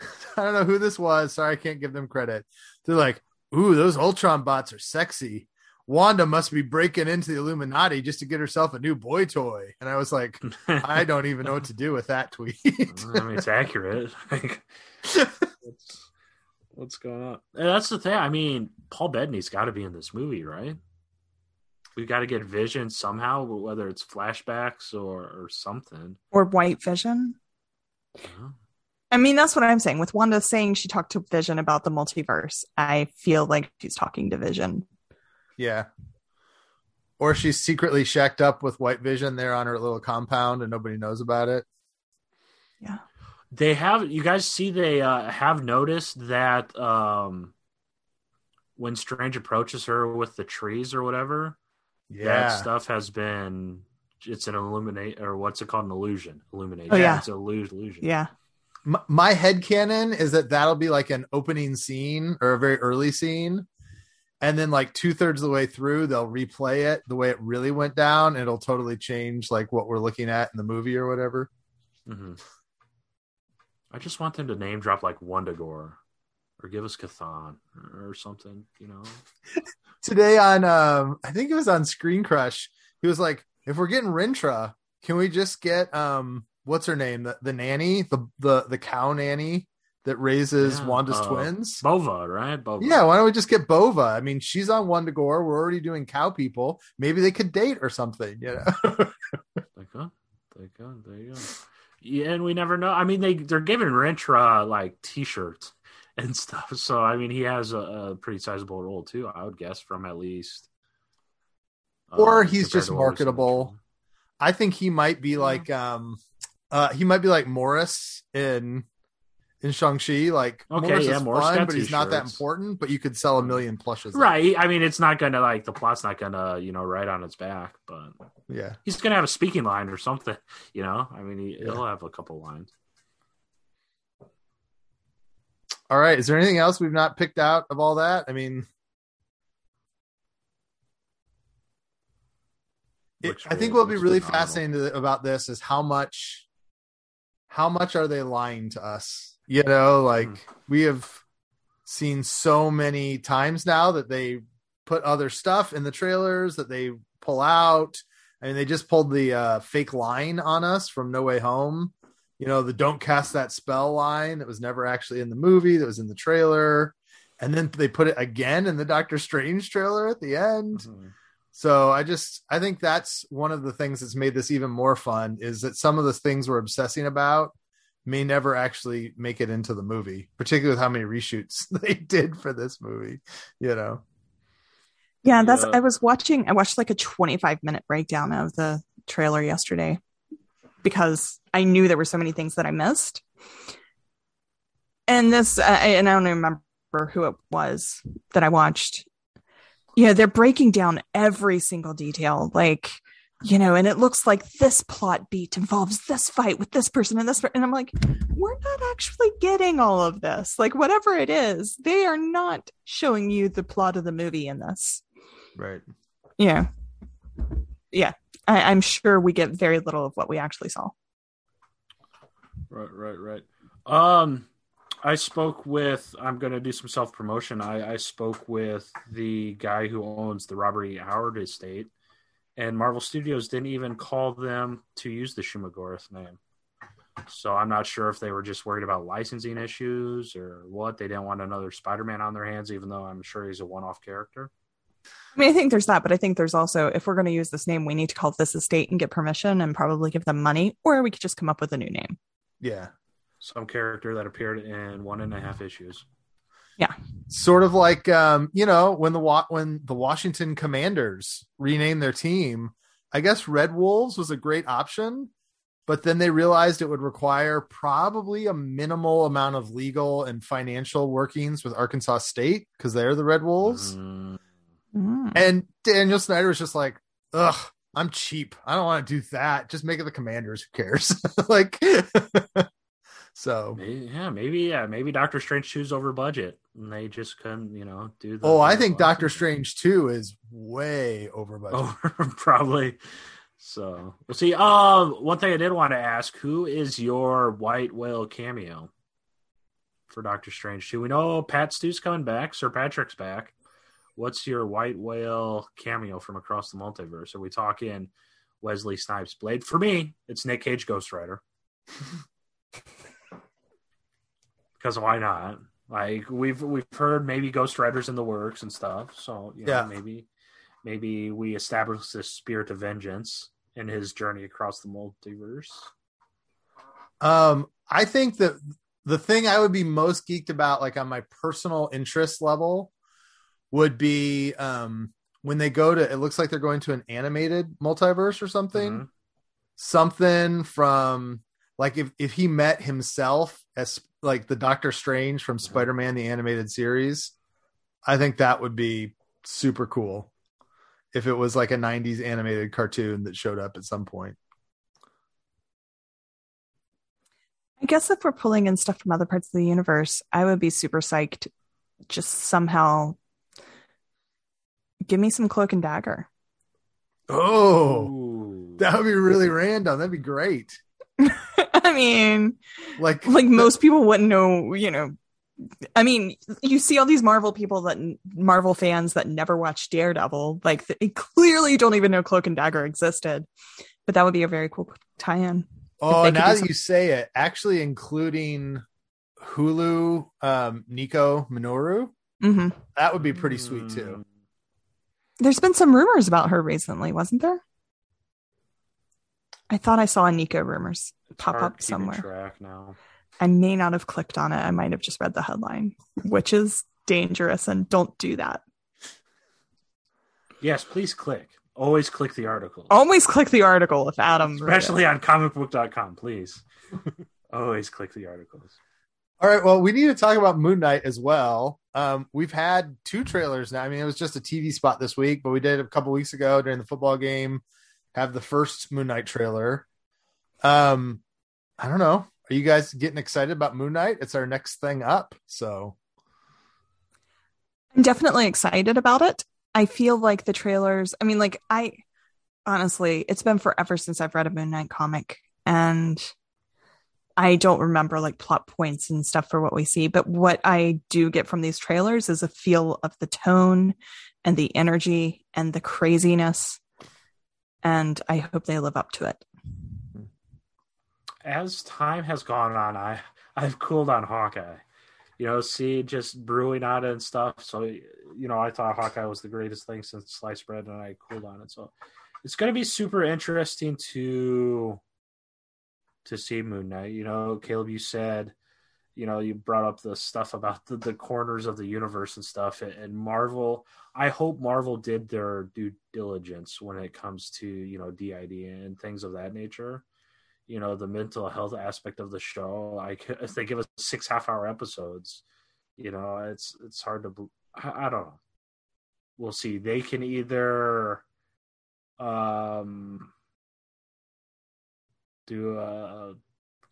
I don't know who this was. Sorry, I can't give them credit. They're like, "Ooh, those Ultron bots are sexy." Wanda must be breaking into the Illuminati just to get herself a new boy toy. And I was like, I don't even know what to do with that tweet. I mean, it's accurate. Like, what's, what's going on? And that's the thing. I mean, Paul Bettany's got to be in this movie, right? We've got to get Vision somehow, whether it's flashbacks or, or something. Or White Vision. Yeah. I mean, that's what I'm saying. With Wanda saying she talked to Vision about the multiverse, I feel like she's talking to Vision. yeah. Or she's secretly shacked up with White Vision there on her little compound and nobody knows about it. They have you guys see they uh, have noticed that um, when Strange approaches her with the trees or whatever, that Yeah. stuff has been it's an illuminate or what's it called? An illusion. Illuminate Oh, yeah. it's an illu- illusion. Yeah. my, my head canon is that that'll be like an opening scene or a very early scene. And then like two-thirds of the way through they'll replay it the way it really went down. And it'll totally change like what we're looking at in the movie or whatever. Hmm I just want them to name drop like Wundagore or give us Chthon or something you know today on um i think it was on screen crush he was like if we're getting Rintrah, can we just get um what's her name the, the nanny the the the cow nanny that raises Yeah, wanda's uh, twins Bova right Bova Yeah, why don't we just get Bova? I mean, she's on Wundagore. We're already doing cow people. Maybe they could date or something, you know? There you go. There you go. Yeah, and we never know. I mean, they they're giving Rintrah like T-shirts and stuff. So I mean, he has a, a pretty sizable role too. I would guess from at least. Or um, he's just to what we've seen in marketable. I think he might be like um uh he might be like Morris in in Shang-Chi. Like Okay, Morris yeah, is Morris fun, but he's not that important, but you could sell a million plushes. Right. I mean, it's not gonna like the plot's not gonna you know write on its back, but Yeah. he's gonna have a speaking line or something. You know, I mean, he, Yeah. he'll have a couple lines. All right. Is there anything else we've not picked out of all that? I mean it, I think what'll be really phenomenal. fascinating about this is how much how much are they lying to us you know like Mm. we have seen so many times now that they put other stuff in the trailers that they pull out I mean, they just pulled the uh, fake line on us from No Way Home. You know, the "Don't cast that spell" line that was never actually in the movie, that was in the trailer, and then they put it again in the Doctor Strange trailer at the end. Mhm. So I just I think that's one of the things that's made this even more fun is that some of the things we're obsessing about may never actually make it into the movie, particularly with how many reshoots they did for this movie. You know, Yeah, that's Yeah. I was watching I watched like a 25 minute breakdown of the trailer yesterday because I knew there were so many things that I missed. And this uh, and I don't remember who it was that I watched. Yeah, they're breaking down every single detail like you know, and it looks like this plot beat involves this fight with this person and this, per- and I'm like, we're not actually getting all of this. Like, whatever it is, they are not showing you the plot of the movie in this. right? Yeah. Yeah. I, I'm sure we get very little of what we actually saw. Right, right, right. Um, I spoke with. I'm going to do some self promotion. I, I spoke with the guy who owns the Robert E. Howard estate, and Marvel Studios didn't even call them to use the Shuma-Gorath name. So I'm not sure if they were just worried about licensing issues or what. They didn't want another Spider-Man on their hands, even though I'm sure he's a one-off character. I mean, I think there's that, but I think there's also, if we're going to use this name, we need to call this estate and get permission and probably give them money, or we could just come up with a new name. Yeah, Some character that appeared in one and a half issues. Sort of like um, you know when the Wa- when the Washington Commanders renamed their team. I guess Red Wolves was a great option, but then they realized it would require probably a minimal amount of legal and financial workings with Arkansas State because they're the Red Wolves. Mm, Mm. And Daniel Snyder was just like, ugh, I'm cheap. I don't want to do that. Just make it the commanders. Who cares? like, So yeah, maybe yeah, maybe Doctor Strange choose over budget, and they just couldn't, you know, do. The, Oh, I think Doctor Strange 2 is way over budget. Oh, probably. So we'll see. Um, one thing I did want to ask: Who is your White Whale cameo for Doctor Strange? Do we know Pat Stew's coming back? Sir Patrick's back. What's your White Whale cameo from across the multiverse? Are we talking Wesley Snipes Blade? For me, it's Nick Cage Ghost Rider. Because why not? Like we've we've heard maybe Ghost Riders in the works and stuff. So you know, Yeah. maybe maybe we establish this spirit of vengeance in his journey across the multiverse. Um, I think that the thing I would be most geeked about, like on my personal interest level, would be um when they go to. It looks like they're going to an animated multiverse or something. Mhm. Something from like if if he met himself as like the Doctor Strange from Spider-Man the animated series, I think that would be super cool. If it was like a 90s animated cartoon that showed up at some point. I guess if we're pulling in stuff from other parts of the universe, I would be super psyched. Just somehow give me some cloak and dagger. Oh, Ooh. that would be really random. That'd be great. I mean, Like, like most people wouldn't know, you know. I mean, you see all these Marvel people that Marvel fans that never watched Daredevil, like they clearly don't even know Cloak and Dagger existed. But that would be a very cool tie-in. oh, now that you say it, actually including Hulu, um, Nico Minoru, hmm that would be pretty sweet too. Mm. There's been some rumors about her recently, wasn't there? I thought I saw a Nico rumors pop up somewhere. Track now. I may not have clicked on it. I might have just read the headline, which is dangerous and don't do that. Yes, please click. Always click the article. Always click the article if Adam wrote it. Especially on comicbook.com, please. Always click the articles. All right. Well, we need to talk about Moon Knight as well. Um, we've had two trailers now. I mean, it was just a TV spot this week, but we did a couple weeks ago during the football game have the first Moon Knight trailer. Um, I don't know. Are you guys getting excited about Moon Knight? It's our next thing up. So I'm definitely excited about it. I feel like the trailers, I mean, like, I honestly, it's been forever since I've read a Moon Knight comic, and I don't remember like plot points and stuff for what we see. But what I do get from these trailers is a feel of the tone and the energy and the craziness. And I hope they live up to it. As time has gone on, I I've cooled on Hawkeye. You know, see just brewing on it and stuff. So you know, I thought Hawkeye was the greatest thing since sliced bread, and I cooled on it. So it's going to be super interesting to to see Moon Knight. You know, Caleb, you said, you know, you brought up the stuff about the, the corners of the universe and stuff, and Marvel. I hope Marvel did their due diligence when it comes to you know DID and things of that nature. You know, the mental health aspect of the show. i if they give us six half hour episodes, you know, it's it's hard to. I, I don't know. We'll see. They can either um do a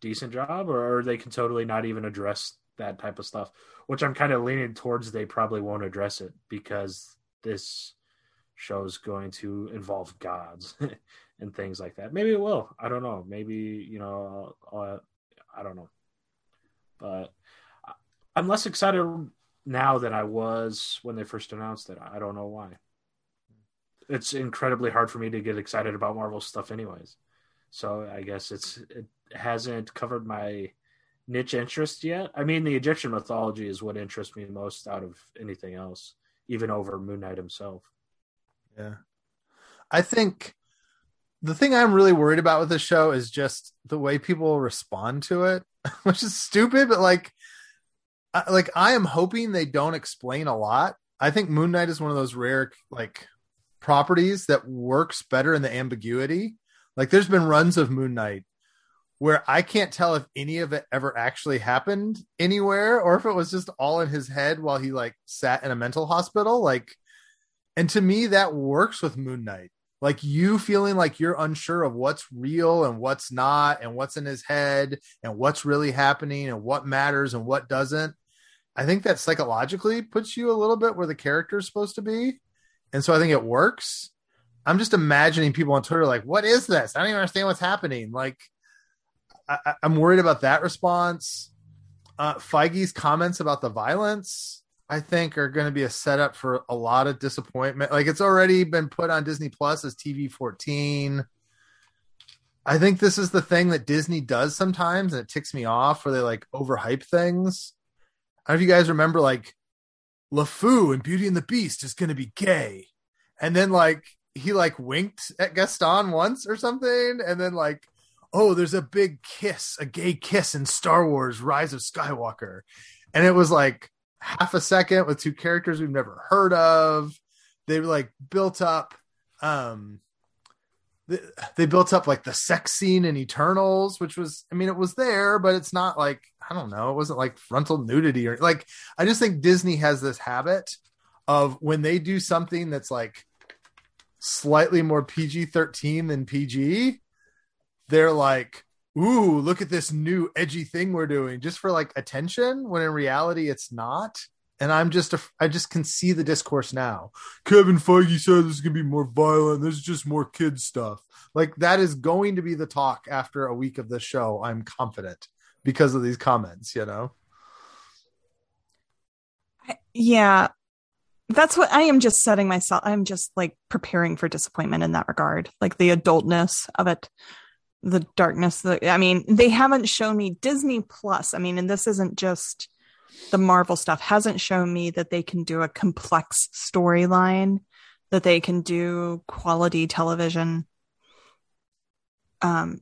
decent job or they can totally not even address that type of stuff which i'm kind of leaning towards they probably won't address it because this show is going to involve gods and things like that. Maybe it will. I don't know. Maybe you know i don't know. But i'm less excited now than i was when they first announced it. I don't know why. It's incredibly hard for me to get excited about marvel stuff anyways. So I guess it's it hasn't covered my niche interest yet. I mean, the Egyptian mythology is what interests me most out of anything else, even over Moon Knight himself. yeah, I think the thing I'm really worried about with this show is just the way people respond to it, which is stupid, but like, I, like I am hoping they don't explain a lot. I think Moon Knight is one of those rare like properties that works better in the ambiguity. Like there's been runs of Moon Knight where I can't tell if any of it ever actually happened anywhere or if it was just all in his head while he like sat in a mental hospital. Like, and to me, that works with Moon Knight. like you feeling like you're unsure of what's real and what's not and what's in his head and what's really happening and what matters and what doesn't. I think that psychologically puts you a little bit where the character is supposed to be. And so i think it works. I'm just imagining people on twitter like what is this? I don't even understand what's happening. Like I, am worried about that response uh, Feige's comments about the violence, I think, are going to be a setup for a lot of disappointment. Like it's already been put on Disney Plus as TV 14. I think this is the thing that Disney does sometimes, and it ticks me off where they like overhype things. I don't know if you guys remember, like LeFou and Beauty and the Beast is going to be gay, and then like he like winked at Gaston once or something, and then like oh, there's a big kiss, a gay kiss in Star Wars Rise of Skywalker. And it was like half a second with two characters we've never heard of. They like built up um they, they built up like the sex scene in Eternals, which was I mean it was there, but it's not like I don't know, it wasn't like frontal nudity or like I just think Disney has this habit of when they do something that's like slightly more PG-13 than PG, they're like, ooh, look at this new edgy thing we're doing just for like attention when in reality it's not. And I'm just, a, I just can see the discourse now. Kevin Feige said this is going to be more violent. This is just more kid stuff. Like that is going to be the talk after a week of the show. I'm confident because of these comments, you know? Yeah. That's what I am just setting myself. I'm just like preparing for disappointment in that regard, like the adultness of it the darkness i mean they haven't shown me disney plus. I mean and this isn't just the marvel stuff hasn't shown me that they can do a complex storyline that they can do quality television. Um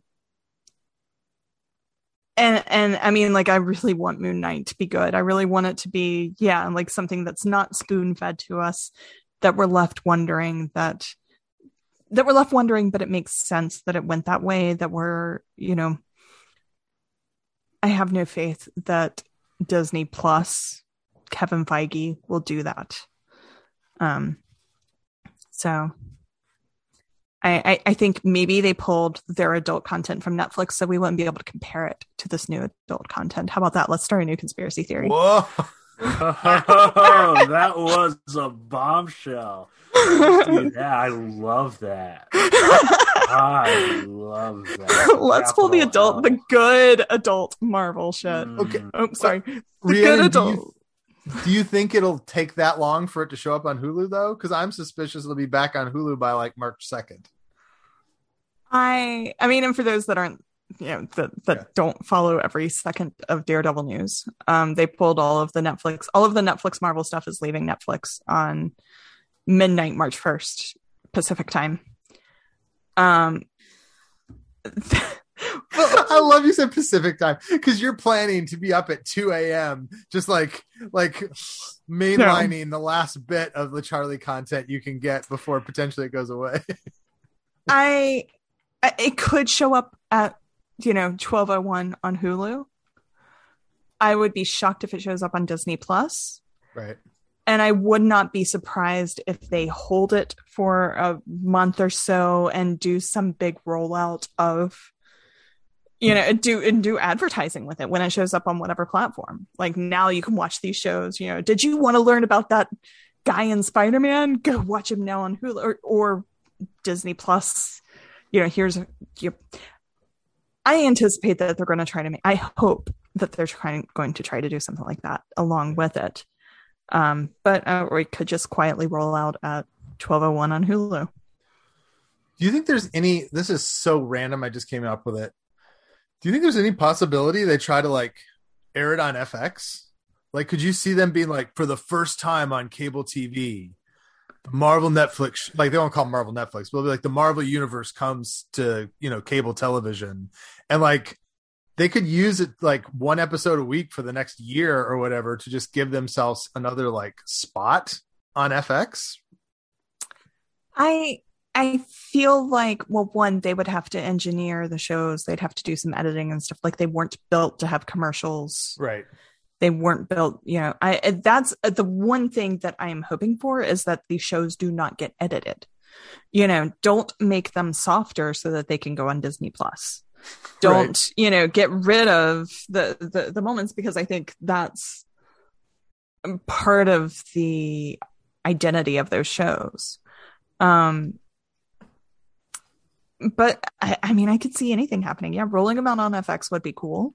and and i mean like i really want moon knight to be good. I really want it to be yeah like something that's not spoon fed to us that we're left wondering that that we're left wondering, but it makes sense that it went that way. That we're, you know, I have no faith that Disney Plus, Kevin Feige will do that. Um, so I, I, think maybe they pulled their adult content from Netflix, so we wouldn't be able to compare it to this new adult content. How about that? Let's start a new conspiracy theory. Whoa. oh, that was a bombshell. yeah, I love that. I love that. Let's pull the adult, the good adult Marvel shit. Mm. Okay. Oh, sorry. The good adult. Do you, do you think it'll take that long for it to show up on Hulu though? Because I'm suspicious it'll be back on Hulu by like March second. I I mean, and for those that aren't you know that that yeah. don't follow every second of Daredevil news, um, they pulled all of the Netflix, all of the Netflix Marvel stuff is leaving Netflix on midnight March 1st Pacific time. Um I love you said Pacific time because you're planning to be up at 2 a.m. just like like mainlining no. the last bit of the Charlie content you can get before potentially it goes away. I it could show up at you know 1201 on Hulu. I would be shocked if it shows up on Disney Plus. Right and I would not be surprised if they hold it for a month or so and do some big rollout of you know do and do advertising with it when it shows up on whatever platform like now you can watch these shows you know did you want to learn about that guy in spider-man go watch him now on hulu or, or disney plus you know here's you i anticipate that they're going to try to make i hope that they're trying going to try to do something like that along with it um, but uh, or could just quietly roll out at 1201 on Hulu. Do you think there's any this is so random I just came up with it. Do you think there's any possibility they try to like air it on FX? Like could you see them being like for the first time on cable TV Marvel Netflix, like they don't call Marvel Netflix, but like the Marvel universe comes to you know cable television, and like they could use it like one episode a week for the next year or whatever to just give themselves another like spot on FX. I I feel like well one they would have to engineer the shows, they'd have to do some editing and stuff like they weren't built to have commercials. Right. They weren't built, you know. I that's the one thing that I am hoping for is that these shows do not get edited You know, don't make them softer so that they can go on Disney Plus. Don't, right. you know, get rid of the, the the moments because I think that's part of the identity of those shows. Um but I, I mean I could see anything happening. Yeah, rolling them out on FX would be cool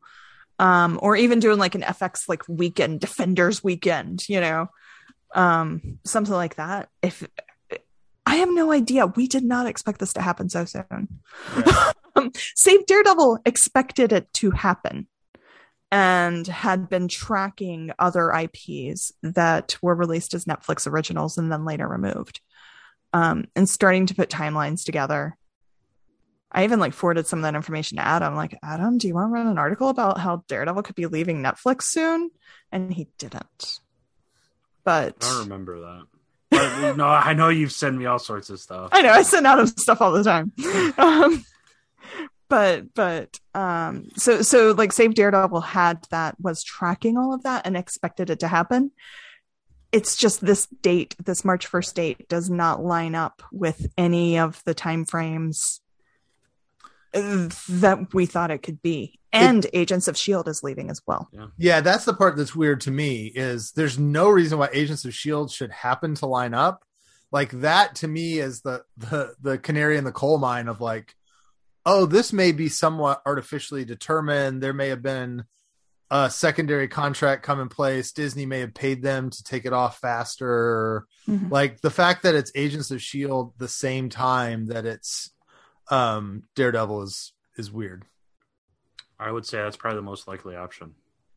um, or even doing like an FX like weekend Defenders weekend, you know, um, something like that. If I have no idea, we did not expect this to happen so soon. Yeah. Save Daredevil expected it to happen and had been tracking other IPs that were released as Netflix originals and then later removed, um, and starting to put timelines together I even like forwarded some of that information to Adam. Like, Adam, do you want to run an article about how Daredevil could be leaving Netflix soon? And he didn't. But I don't remember that. But, no, I know you've sent me all sorts of stuff. I know I send Adam stuff all the time. um, but but um, so so like Save Daredevil had that was tracking all of that and expected it to happen. It's just this date, this March first date, does not line up with any of the time frames that we thought it could be. And it, agents of shield is leaving as well. Yeah. yeah that's the part that's weird to me is there's no reason why agents of shield should happen to line up. Like that to me is the the the canary in the coal mine of like oh this may be somewhat artificially determined. There may have been a secondary contract come in place. Disney may have paid them to take it off faster. Mm-hmm. like the fact that it's agents of shield the same time that it's um, Daredevil is is weird. I would say that's probably the most likely option.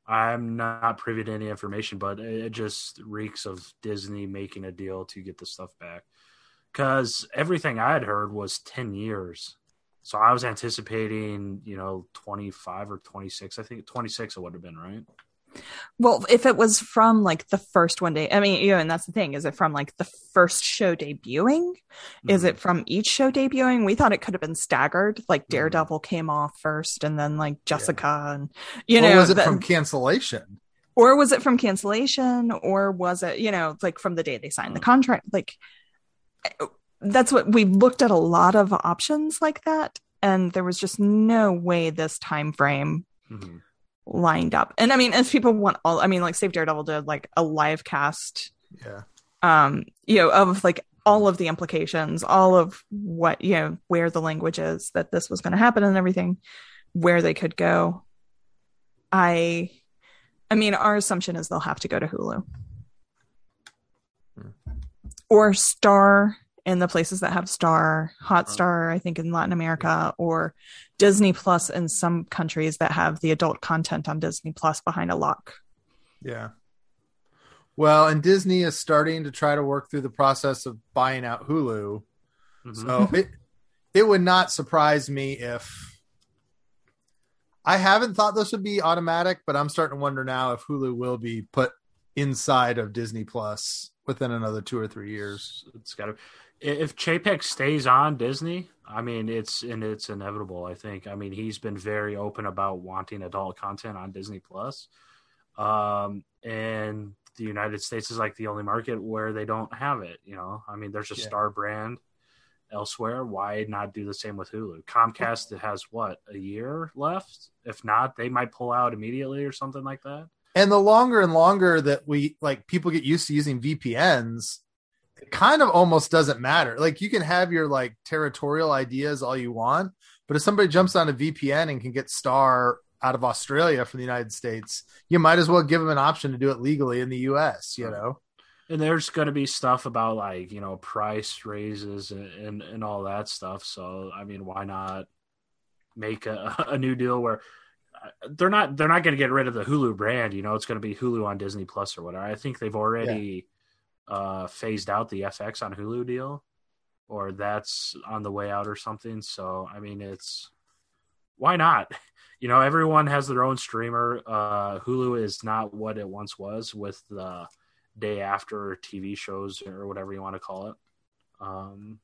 I'm not privy to any information, but it just reeks of Disney making a deal to get the stuff back. Because everything I had heard was 10 years. So I was anticipating, you know, 25 or 26. I think 26 it would have been, right? Well, if it was from like the first one day, I mean, you know, and that's the thing, is it from like the first show debuting? Mm-hmm. Is it from each show debuting? We thought it could have been staggered, like mm-hmm. Daredevil mm-hmm. came off first and then like Jessica yeah. and you or know was it the, from cancellation? Or was it from cancellation? Or was it, you know, like from the day they signed the mm. contract? Like that's what we looked at a lot of options like that. And there was just no way this time frame mm-hmm lined up. And I mean, as people want all, I mean, like Save Daredevil did like a live cast. Yeah. Um, you know, of like all of the implications, all of what, you know, where the language is that this was going to happen and everything, where they could go. I, I mean, our assumption is they'll have to go to Hulu hmm. or Star in the places that have Star, Hotstar, I think in Latin America, or Disney Plus in some countries that have the adult content on Disney Plus behind a lock. Yeah. Well, and Disney is starting to try to work through the process of buying out Hulu. Mm-hmm. So it it would not surprise me if I haven't thought this would be automatic, but I'm starting to wonder now if Hulu will be put inside of Disney Plus within another two or three years. It's got to if Chapek stays on Disney, I mean it's and it's inevitable. I think. I mean he's been very open about wanting adult content on Disney Plus, um, and the United States is like the only market where they don't have it. You know, I mean there's a yeah. Star brand elsewhere. Why not do the same with Hulu? Comcast it has what a year left. If not, they might pull out immediately or something like that. And the longer and longer that we like people get used to using VPNs, it kind of almost doesn't matter. Like you can have your like territorial ideas all you want, but if somebody jumps on a VPN and can get Star out of Australia from the United States, you might as well give them an option to do it legally in the US, you know. And there's going to be stuff about like, you know, price raises and, and, and all that stuff. So, I mean, why not make a, a new deal where uh, they're not they're not going to get rid of the Hulu brand, you know, it's going to be Hulu on Disney Plus or whatever. I think they've already uh, phased out the FX on Hulu deal, or that's on the way out or something. So I mean, it's why not? You know, everyone has their own streamer. Uh, Hulu is not what it once was with the day after TV shows or whatever you want to call it. Um,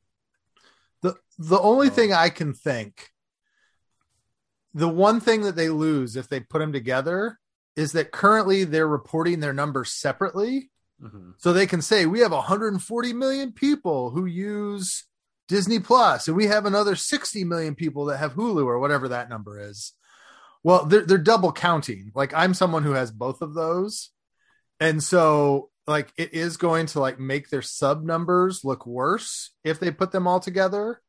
the the only so. thing I can think, the one thing that they lose if they put them together is that currently they're reporting their numbers separately Mm-hmm. So they can say we have 140 million people who use Disney Plus, and we have another 60 million people that have Hulu or whatever that number is. Well, they're they're double counting. Like I'm someone who has both of those. And so like it is going to like make their sub numbers look worse if they put them all together.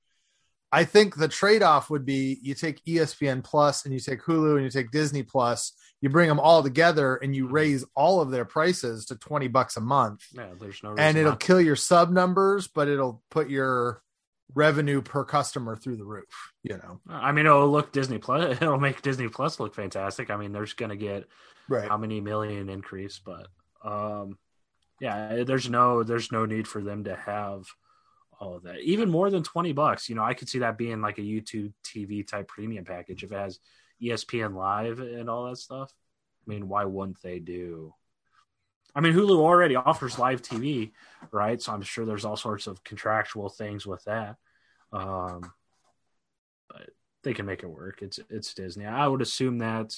I think the trade-off would be you take ESPN Plus and you take Hulu and you take Disney Plus, you bring them all together and you raise all of their prices to 20 bucks a month. Yeah, there's no And it'll kill your sub numbers, but it'll put your revenue per customer through the roof, you know. I mean, it'll look Disney Plus. It'll make Disney Plus look fantastic. I mean, there's going to get Right. how many million increase, but um, yeah, there's no there's no need for them to have all of that. Even more than twenty bucks, you know, I could see that being like a YouTube TV type premium package if it has ESPN Live and all that stuff. I mean, why wouldn't they do? I mean, Hulu already offers live TV, right? So I'm sure there's all sorts of contractual things with that. Um, but they can make it work. It's it's Disney. I would assume that.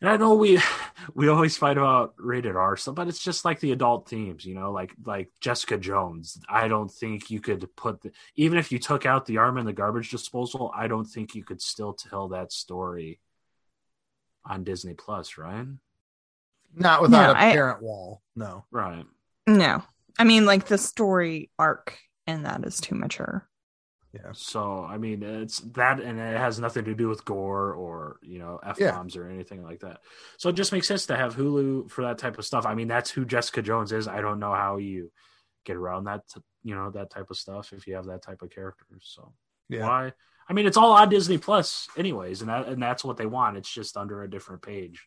And I know we we always fight about rated R stuff, but it's just like the adult themes, you know, like like Jessica Jones. I don't think you could put the, even if you took out the arm and the garbage disposal, I don't think you could still tell that story on Disney Plus, right? Not without No, a I- parent wall. No. Right. No. I mean, like the story arc in that is too mature. Yeah. So I mean, it's that, and it has nothing to do with gore or you know f bombs or anything like that. So it just makes sense to have Hulu for that type of stuff. I mean, that's who Jessica Jones is. I don't know how you get around that, you know, that type of stuff if you have that type of character. So Yeah. why? I mean, it's all on Disney Plus, anyways, and that and that's what they want. It's just under a different page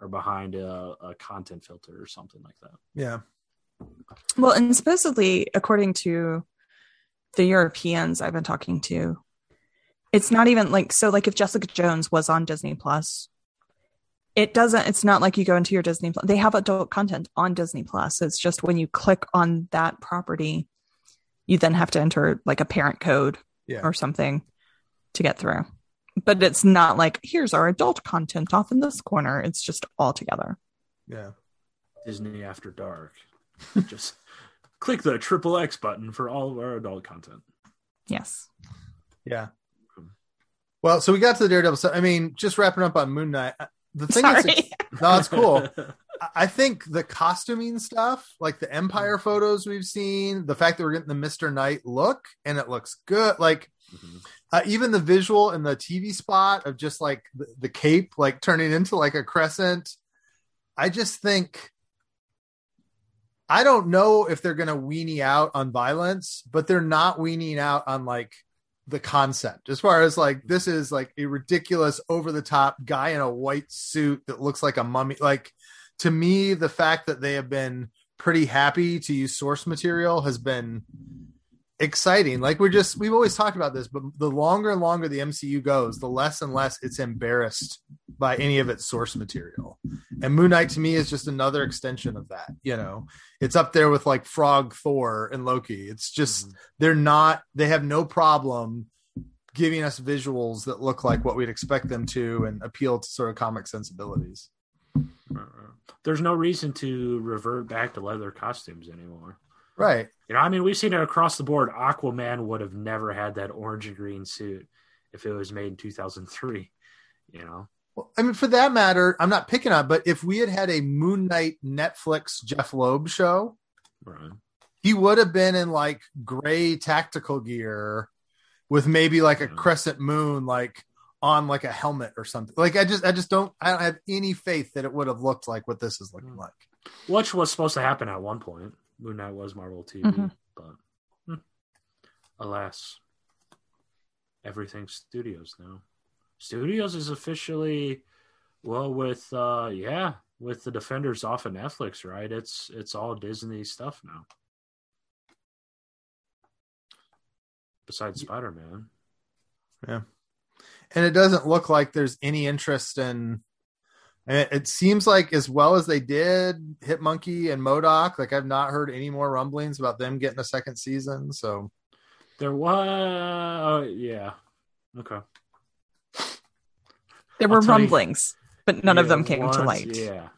or behind a, a content filter or something like that. Yeah. Well, and supposedly, according to the Europeans I've been talking to, it's not even like so. Like if Jessica Jones was on Disney Plus, it doesn't. It's not like you go into your Disney. Plus. They have adult content on Disney Plus. It's just when you click on that property, you then have to enter like a parent code Yeah. or something to get through. But it's not like here's our adult content off in this corner. It's just all together. Yeah. Disney After Dark. just click the triple X button for all of our adult content. Yes. Yeah. Well, so we got to the Daredevil. So, I mean, just wrapping up on Moon Knight. uh, The thing Sorry. is, no, it's cool. I- I think the costuming stuff, like the Empire photos we've seen, the fact that we're getting the Mister Knight look and it looks good. Like Mhm. uh, even the visual in the TV spot of just like the, the cape, like turning into like a crescent. I just think I don't know if they're going to weenie out on violence, but they're not weaning out on like the concept. As far as like this is like a ridiculous over the top guy in a white suit that looks like a mummy. Like to me the fact that they have been pretty happy to use source material has been exciting. Like we're just we've always talked about this but the longer and longer the mcu goes the less and less it's embarrassed by any of its source material. And moon knight to me is just another extension of that you know? It's up there with like frog thor and loki. It's just Mhm. they're not they have no problem giving us visuals that look like what we'd expect them to and appeal to sort of comic sensibilities. There's no reason to revert back to leather costumes anymore. Right You know, I mean, we've seen it across the board. Aquaman would have never had that orange and green suit if it was made in 2003. You know, well, i mean for that matter i'm not picking on but if we had had a moon knight netflix Jeph Loeb show right? he would have been in like gray tactical gear with maybe like a Yeah. crescent moon like on like a helmet or something like i just i just don't i don't have any faith that it would have looked like what this is looking Hmm. like Which was supposed to happen at one point. Moon Knight was Marvel TV, Mhm. but hmm, alas, everything's studios now. Studios is officially well with uh yeah with the Defenders off of Netflix, right? It's it's all Disney stuff now. Besides Spider Man, Yeah. and it doesn't look like there's any interest in and it, it seems like as well as they did hit monkey and MODOK like i've not heard any more rumblings about them getting a second season so there was oh, yeah okay. There were tell you- rumblings, but none of them came to light. Yeah,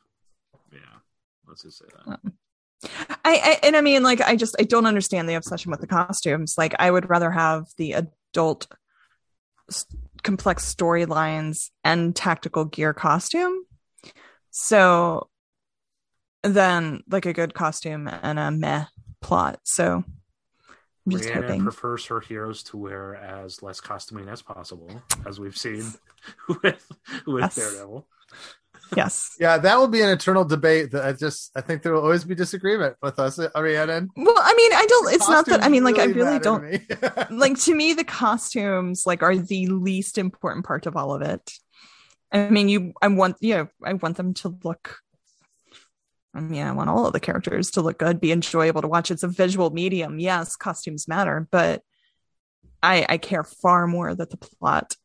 yeah. Let's just say that. Um, I, I and I mean, like, I just I don't understand the obsession with the costumes. Like, I would rather have the adult s- complex storylines and tactical gear costume. So than like a good costume and a meh plot. So I'm just Rhiannon hoping. prefers her heroes to wear as less costuming as possible, as we've seen with with Yes. Daredevil. yes. Yeah, that will be an eternal debate. That I just I think there will always be disagreement with us, Ariana. Well, I mean, I don't. It's not that. I mean, like, I really don't. me. like to me the costumes like are the least important part of all of it i mean you i want you know i want them to look i mean i want all of the characters to look good be enjoyable to watch. It's a visual medium. Yes costumes matter but i i care far more that the plot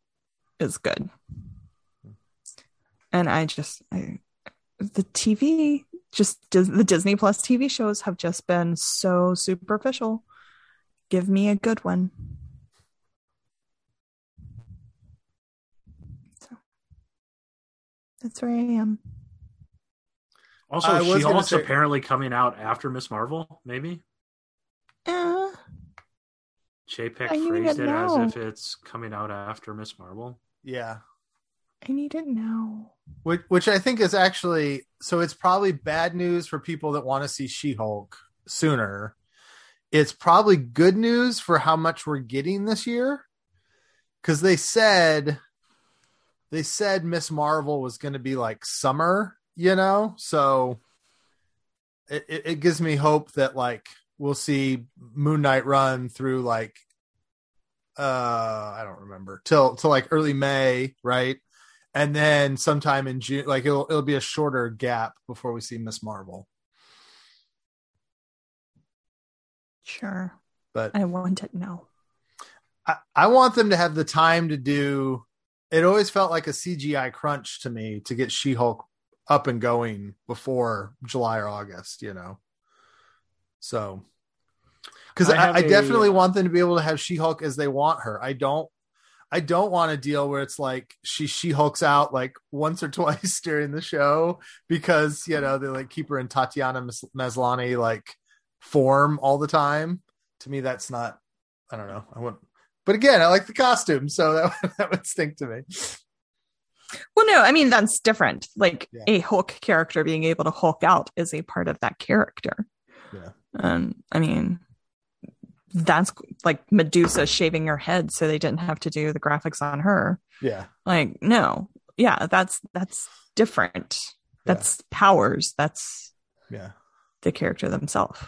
is good. And i just i the tv just the disney plus tv shows have just been so superficial. Give me a good one that's where i am Also, I She gonna Hulk's say- apparently coming out after Miss Marvel. Maybe uh, Chapek I phrased to it as if it's coming out after Miss Marvel. yeah, i need it now which which I think is actually so. It's probably bad news for people that want to see She Hulk sooner. It's probably good news for how much we're getting this year, because they said they said Miss Marvel was going to be like summer, you know. So it, it, it gives me hope that like we'll see Moon Knight run through like uh I don't remember till till like early May, right? And then sometime in June, like it'll it'll be a shorter gap before we see Miss Marvel. sure But i want it now I, I want them to have the time to do it always felt like a CGI crunch to me to get She-Hulk up and going before July or August, you know. So because I I, I a- definitely want them to be able to have She-Hulk as they want her. I don't I don't want a deal where it's like she she hulks out like once or twice during the show because you know they like keep her in Tatiana Mas- Maslany like form all the time. To me, that's not. I don't know. I want, but again, I like the costume, so that that would stink to me. well no i mean that's different like Yeah. a hulk character being able to hulk out is a part of that character Yeah. and i mean that's like medusa shaving her head so they didn't have to do the graphics on her Yeah, like no yeah that's that's different Yeah. that's powers that's yeah. the character themselves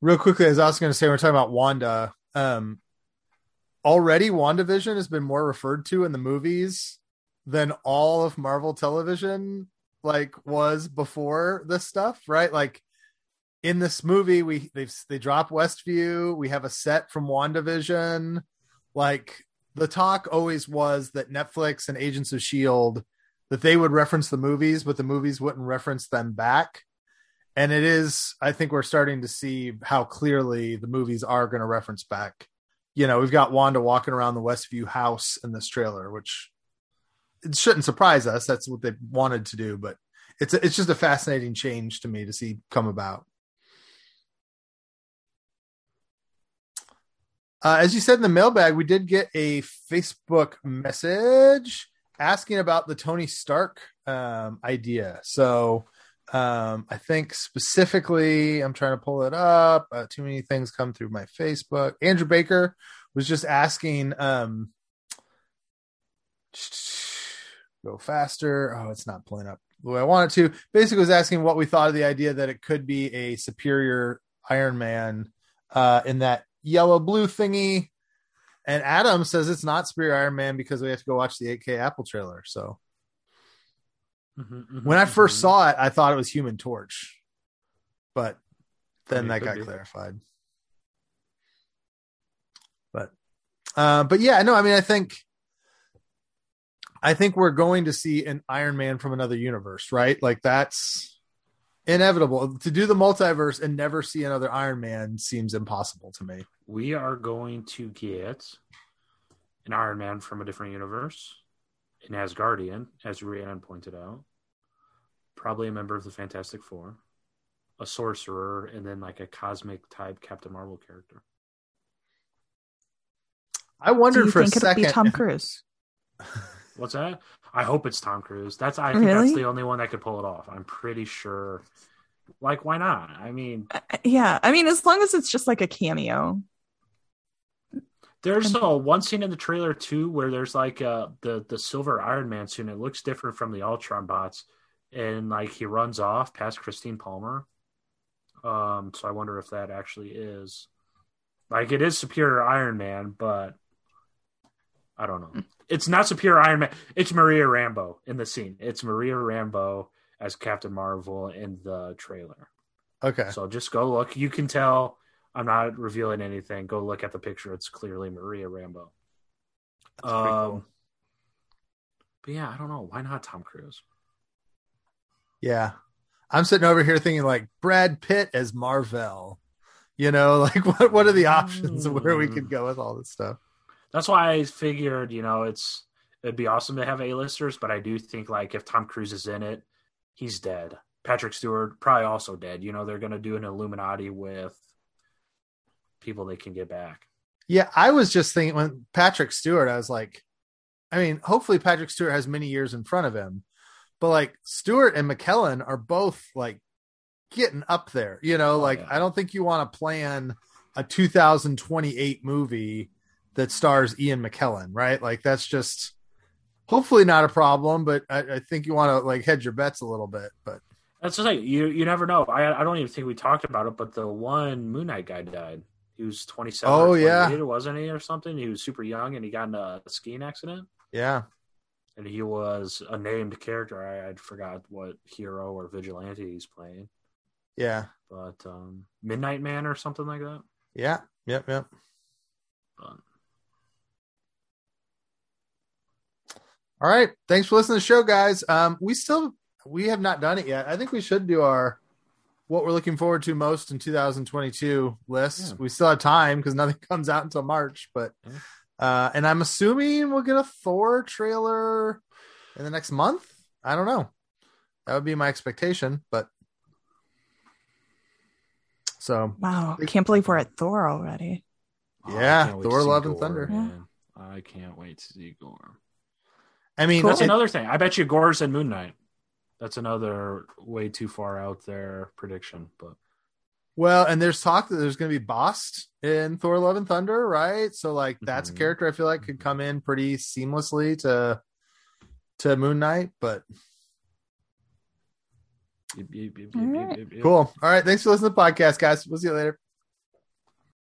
Real quickly, I was also going to say, we're talking about Wanda. Um, already, WandaVision has been more referred to in the movies than all of Marvel television like was before this stuff, right? Like in this movie, we they they drop Westview. We have a set from WandaVision. Like the talk always was that Netflix and Agents of Shield that they would reference the movies, but the movies wouldn't reference them back and it is i think we're starting to see how clearly the movies are going to reference back. You know we've got wanda walking around the westview house in this trailer which it shouldn't surprise us. That's what they wanted to do but it's a, it's just a fascinating change to me to see come about. Uh, as you said in the mailbag we did get a facebook message asking about the tony stark um, idea. So um i think specifically i'm trying to pull it up uh, too many things come through my facebook. Andrew baker was just asking um go faster. Oh it's not pulling up the way i want it to. Basically was asking what we thought of the idea that it could be a superior iron man uh in that yellow blue thingy. And adam says it's not superior iron man because we have to go watch the 8k apple trailer. So Mm-hmm, when I first saw it, I thought it was Human Torch, but then mean, that got be. clarified. But, uh, but yeah, no, I mean, I think, I think we're going to see an Iron Man from another universe, right? Like that's inevitable. To do the multiverse and never see another Iron Man seems impossible to me. we are going to get an Iron Man from a different universe, an Asgardian, as Rhiannon pointed out, probably a member of the Fantastic Four. a sorcerer, and then like a cosmic type Captain Marvel character. I Do wondered you for a think it'll second. be Tom Cruise? What's that? I hope it's Tom Cruise. That's I think that's the only one that could pull it off. I'm pretty sure. Like, why not? I mean, Uh, Yeah, I mean, as long as it's just like a cameo. There's a one scene in the trailer too where there's like uh the the silver Iron Man suit. It looks different from the Ultron bots, and like he runs off past Christine Palmer. Um, so I wonder if that actually is like it is Superior Iron Man, but I don't know. It's not Superior Iron Man. It's Maria Rambeau in the scene. It's Maria Rambeau as Captain Marvel in the trailer. Okay. So just go look. You can tell I'm not revealing anything. Go look at the picture. It's clearly Maria Rambeau. Um, cool. But yeah, I don't know. Why not Tom Cruise? Yeah. I'm sitting over here thinking like Brad Pitt as Marvel. You know, like what what are the options of where we could go with all this stuff? That's why I figured, you know, it's it'd be awesome to have A-listers, but I do think like if Tom Cruise is in it, he's dead. Patrick Stewart probably also dead. You know, they're gonna do an Illuminati with people they can get back. Yeah, I was just thinking when Patrick Stewart, I was like, I mean, hopefully Patrick Stewart has many years in front of him, but like Stewart and McKellen are both like getting up there. You know, Oh, like yeah. I don't think you want to plan a 2028 movie that stars Ian McKellen, right? Like that's just hopefully not a problem, but I, I think you want to like hedge your bets a little bit. But That's just like You you never know. I I don't even think we talked about it, but the one Moon Knight guy died. He was 27. Oh, or yeah. 28, wasn't he, or something? He was super young, and he got in a skiing accident. yeah, And he was a named character. I, I forgot what hero or vigilante he's playing, yeah, but um, Midnight Man or something like that. yeah, yep, yep. But All right. Thanks for listening to the show, guys. Um, we still we have not done it yet. I think we should do our what we're looking forward to most in 2022 list. Yeah. We still have time because nothing comes out until March. But Yeah. uh, and I'm assuming we'll get a Thor trailer in the next month. I don't know. That would be my expectation. But so Wow, I can't believe we're at Thor already. oh, Yeah, can't wait to Thor, see Love, and Thunder. man. I can't wait to see Gorr. I mean, Cool. That's it- another thing. I bet you Gorr's and Moon Knight. That's another way too far out there prediction, but Well, and there's talk that there's going to be Bast in Thor: Love and Thunder, right? So like that's Mhm. a character I feel like could come in pretty seamlessly to to Moon Knight. But Yep, yep, yep, All yep, yep, yep. cool. All right, thanks for listening to the podcast, guys. We'll see you later.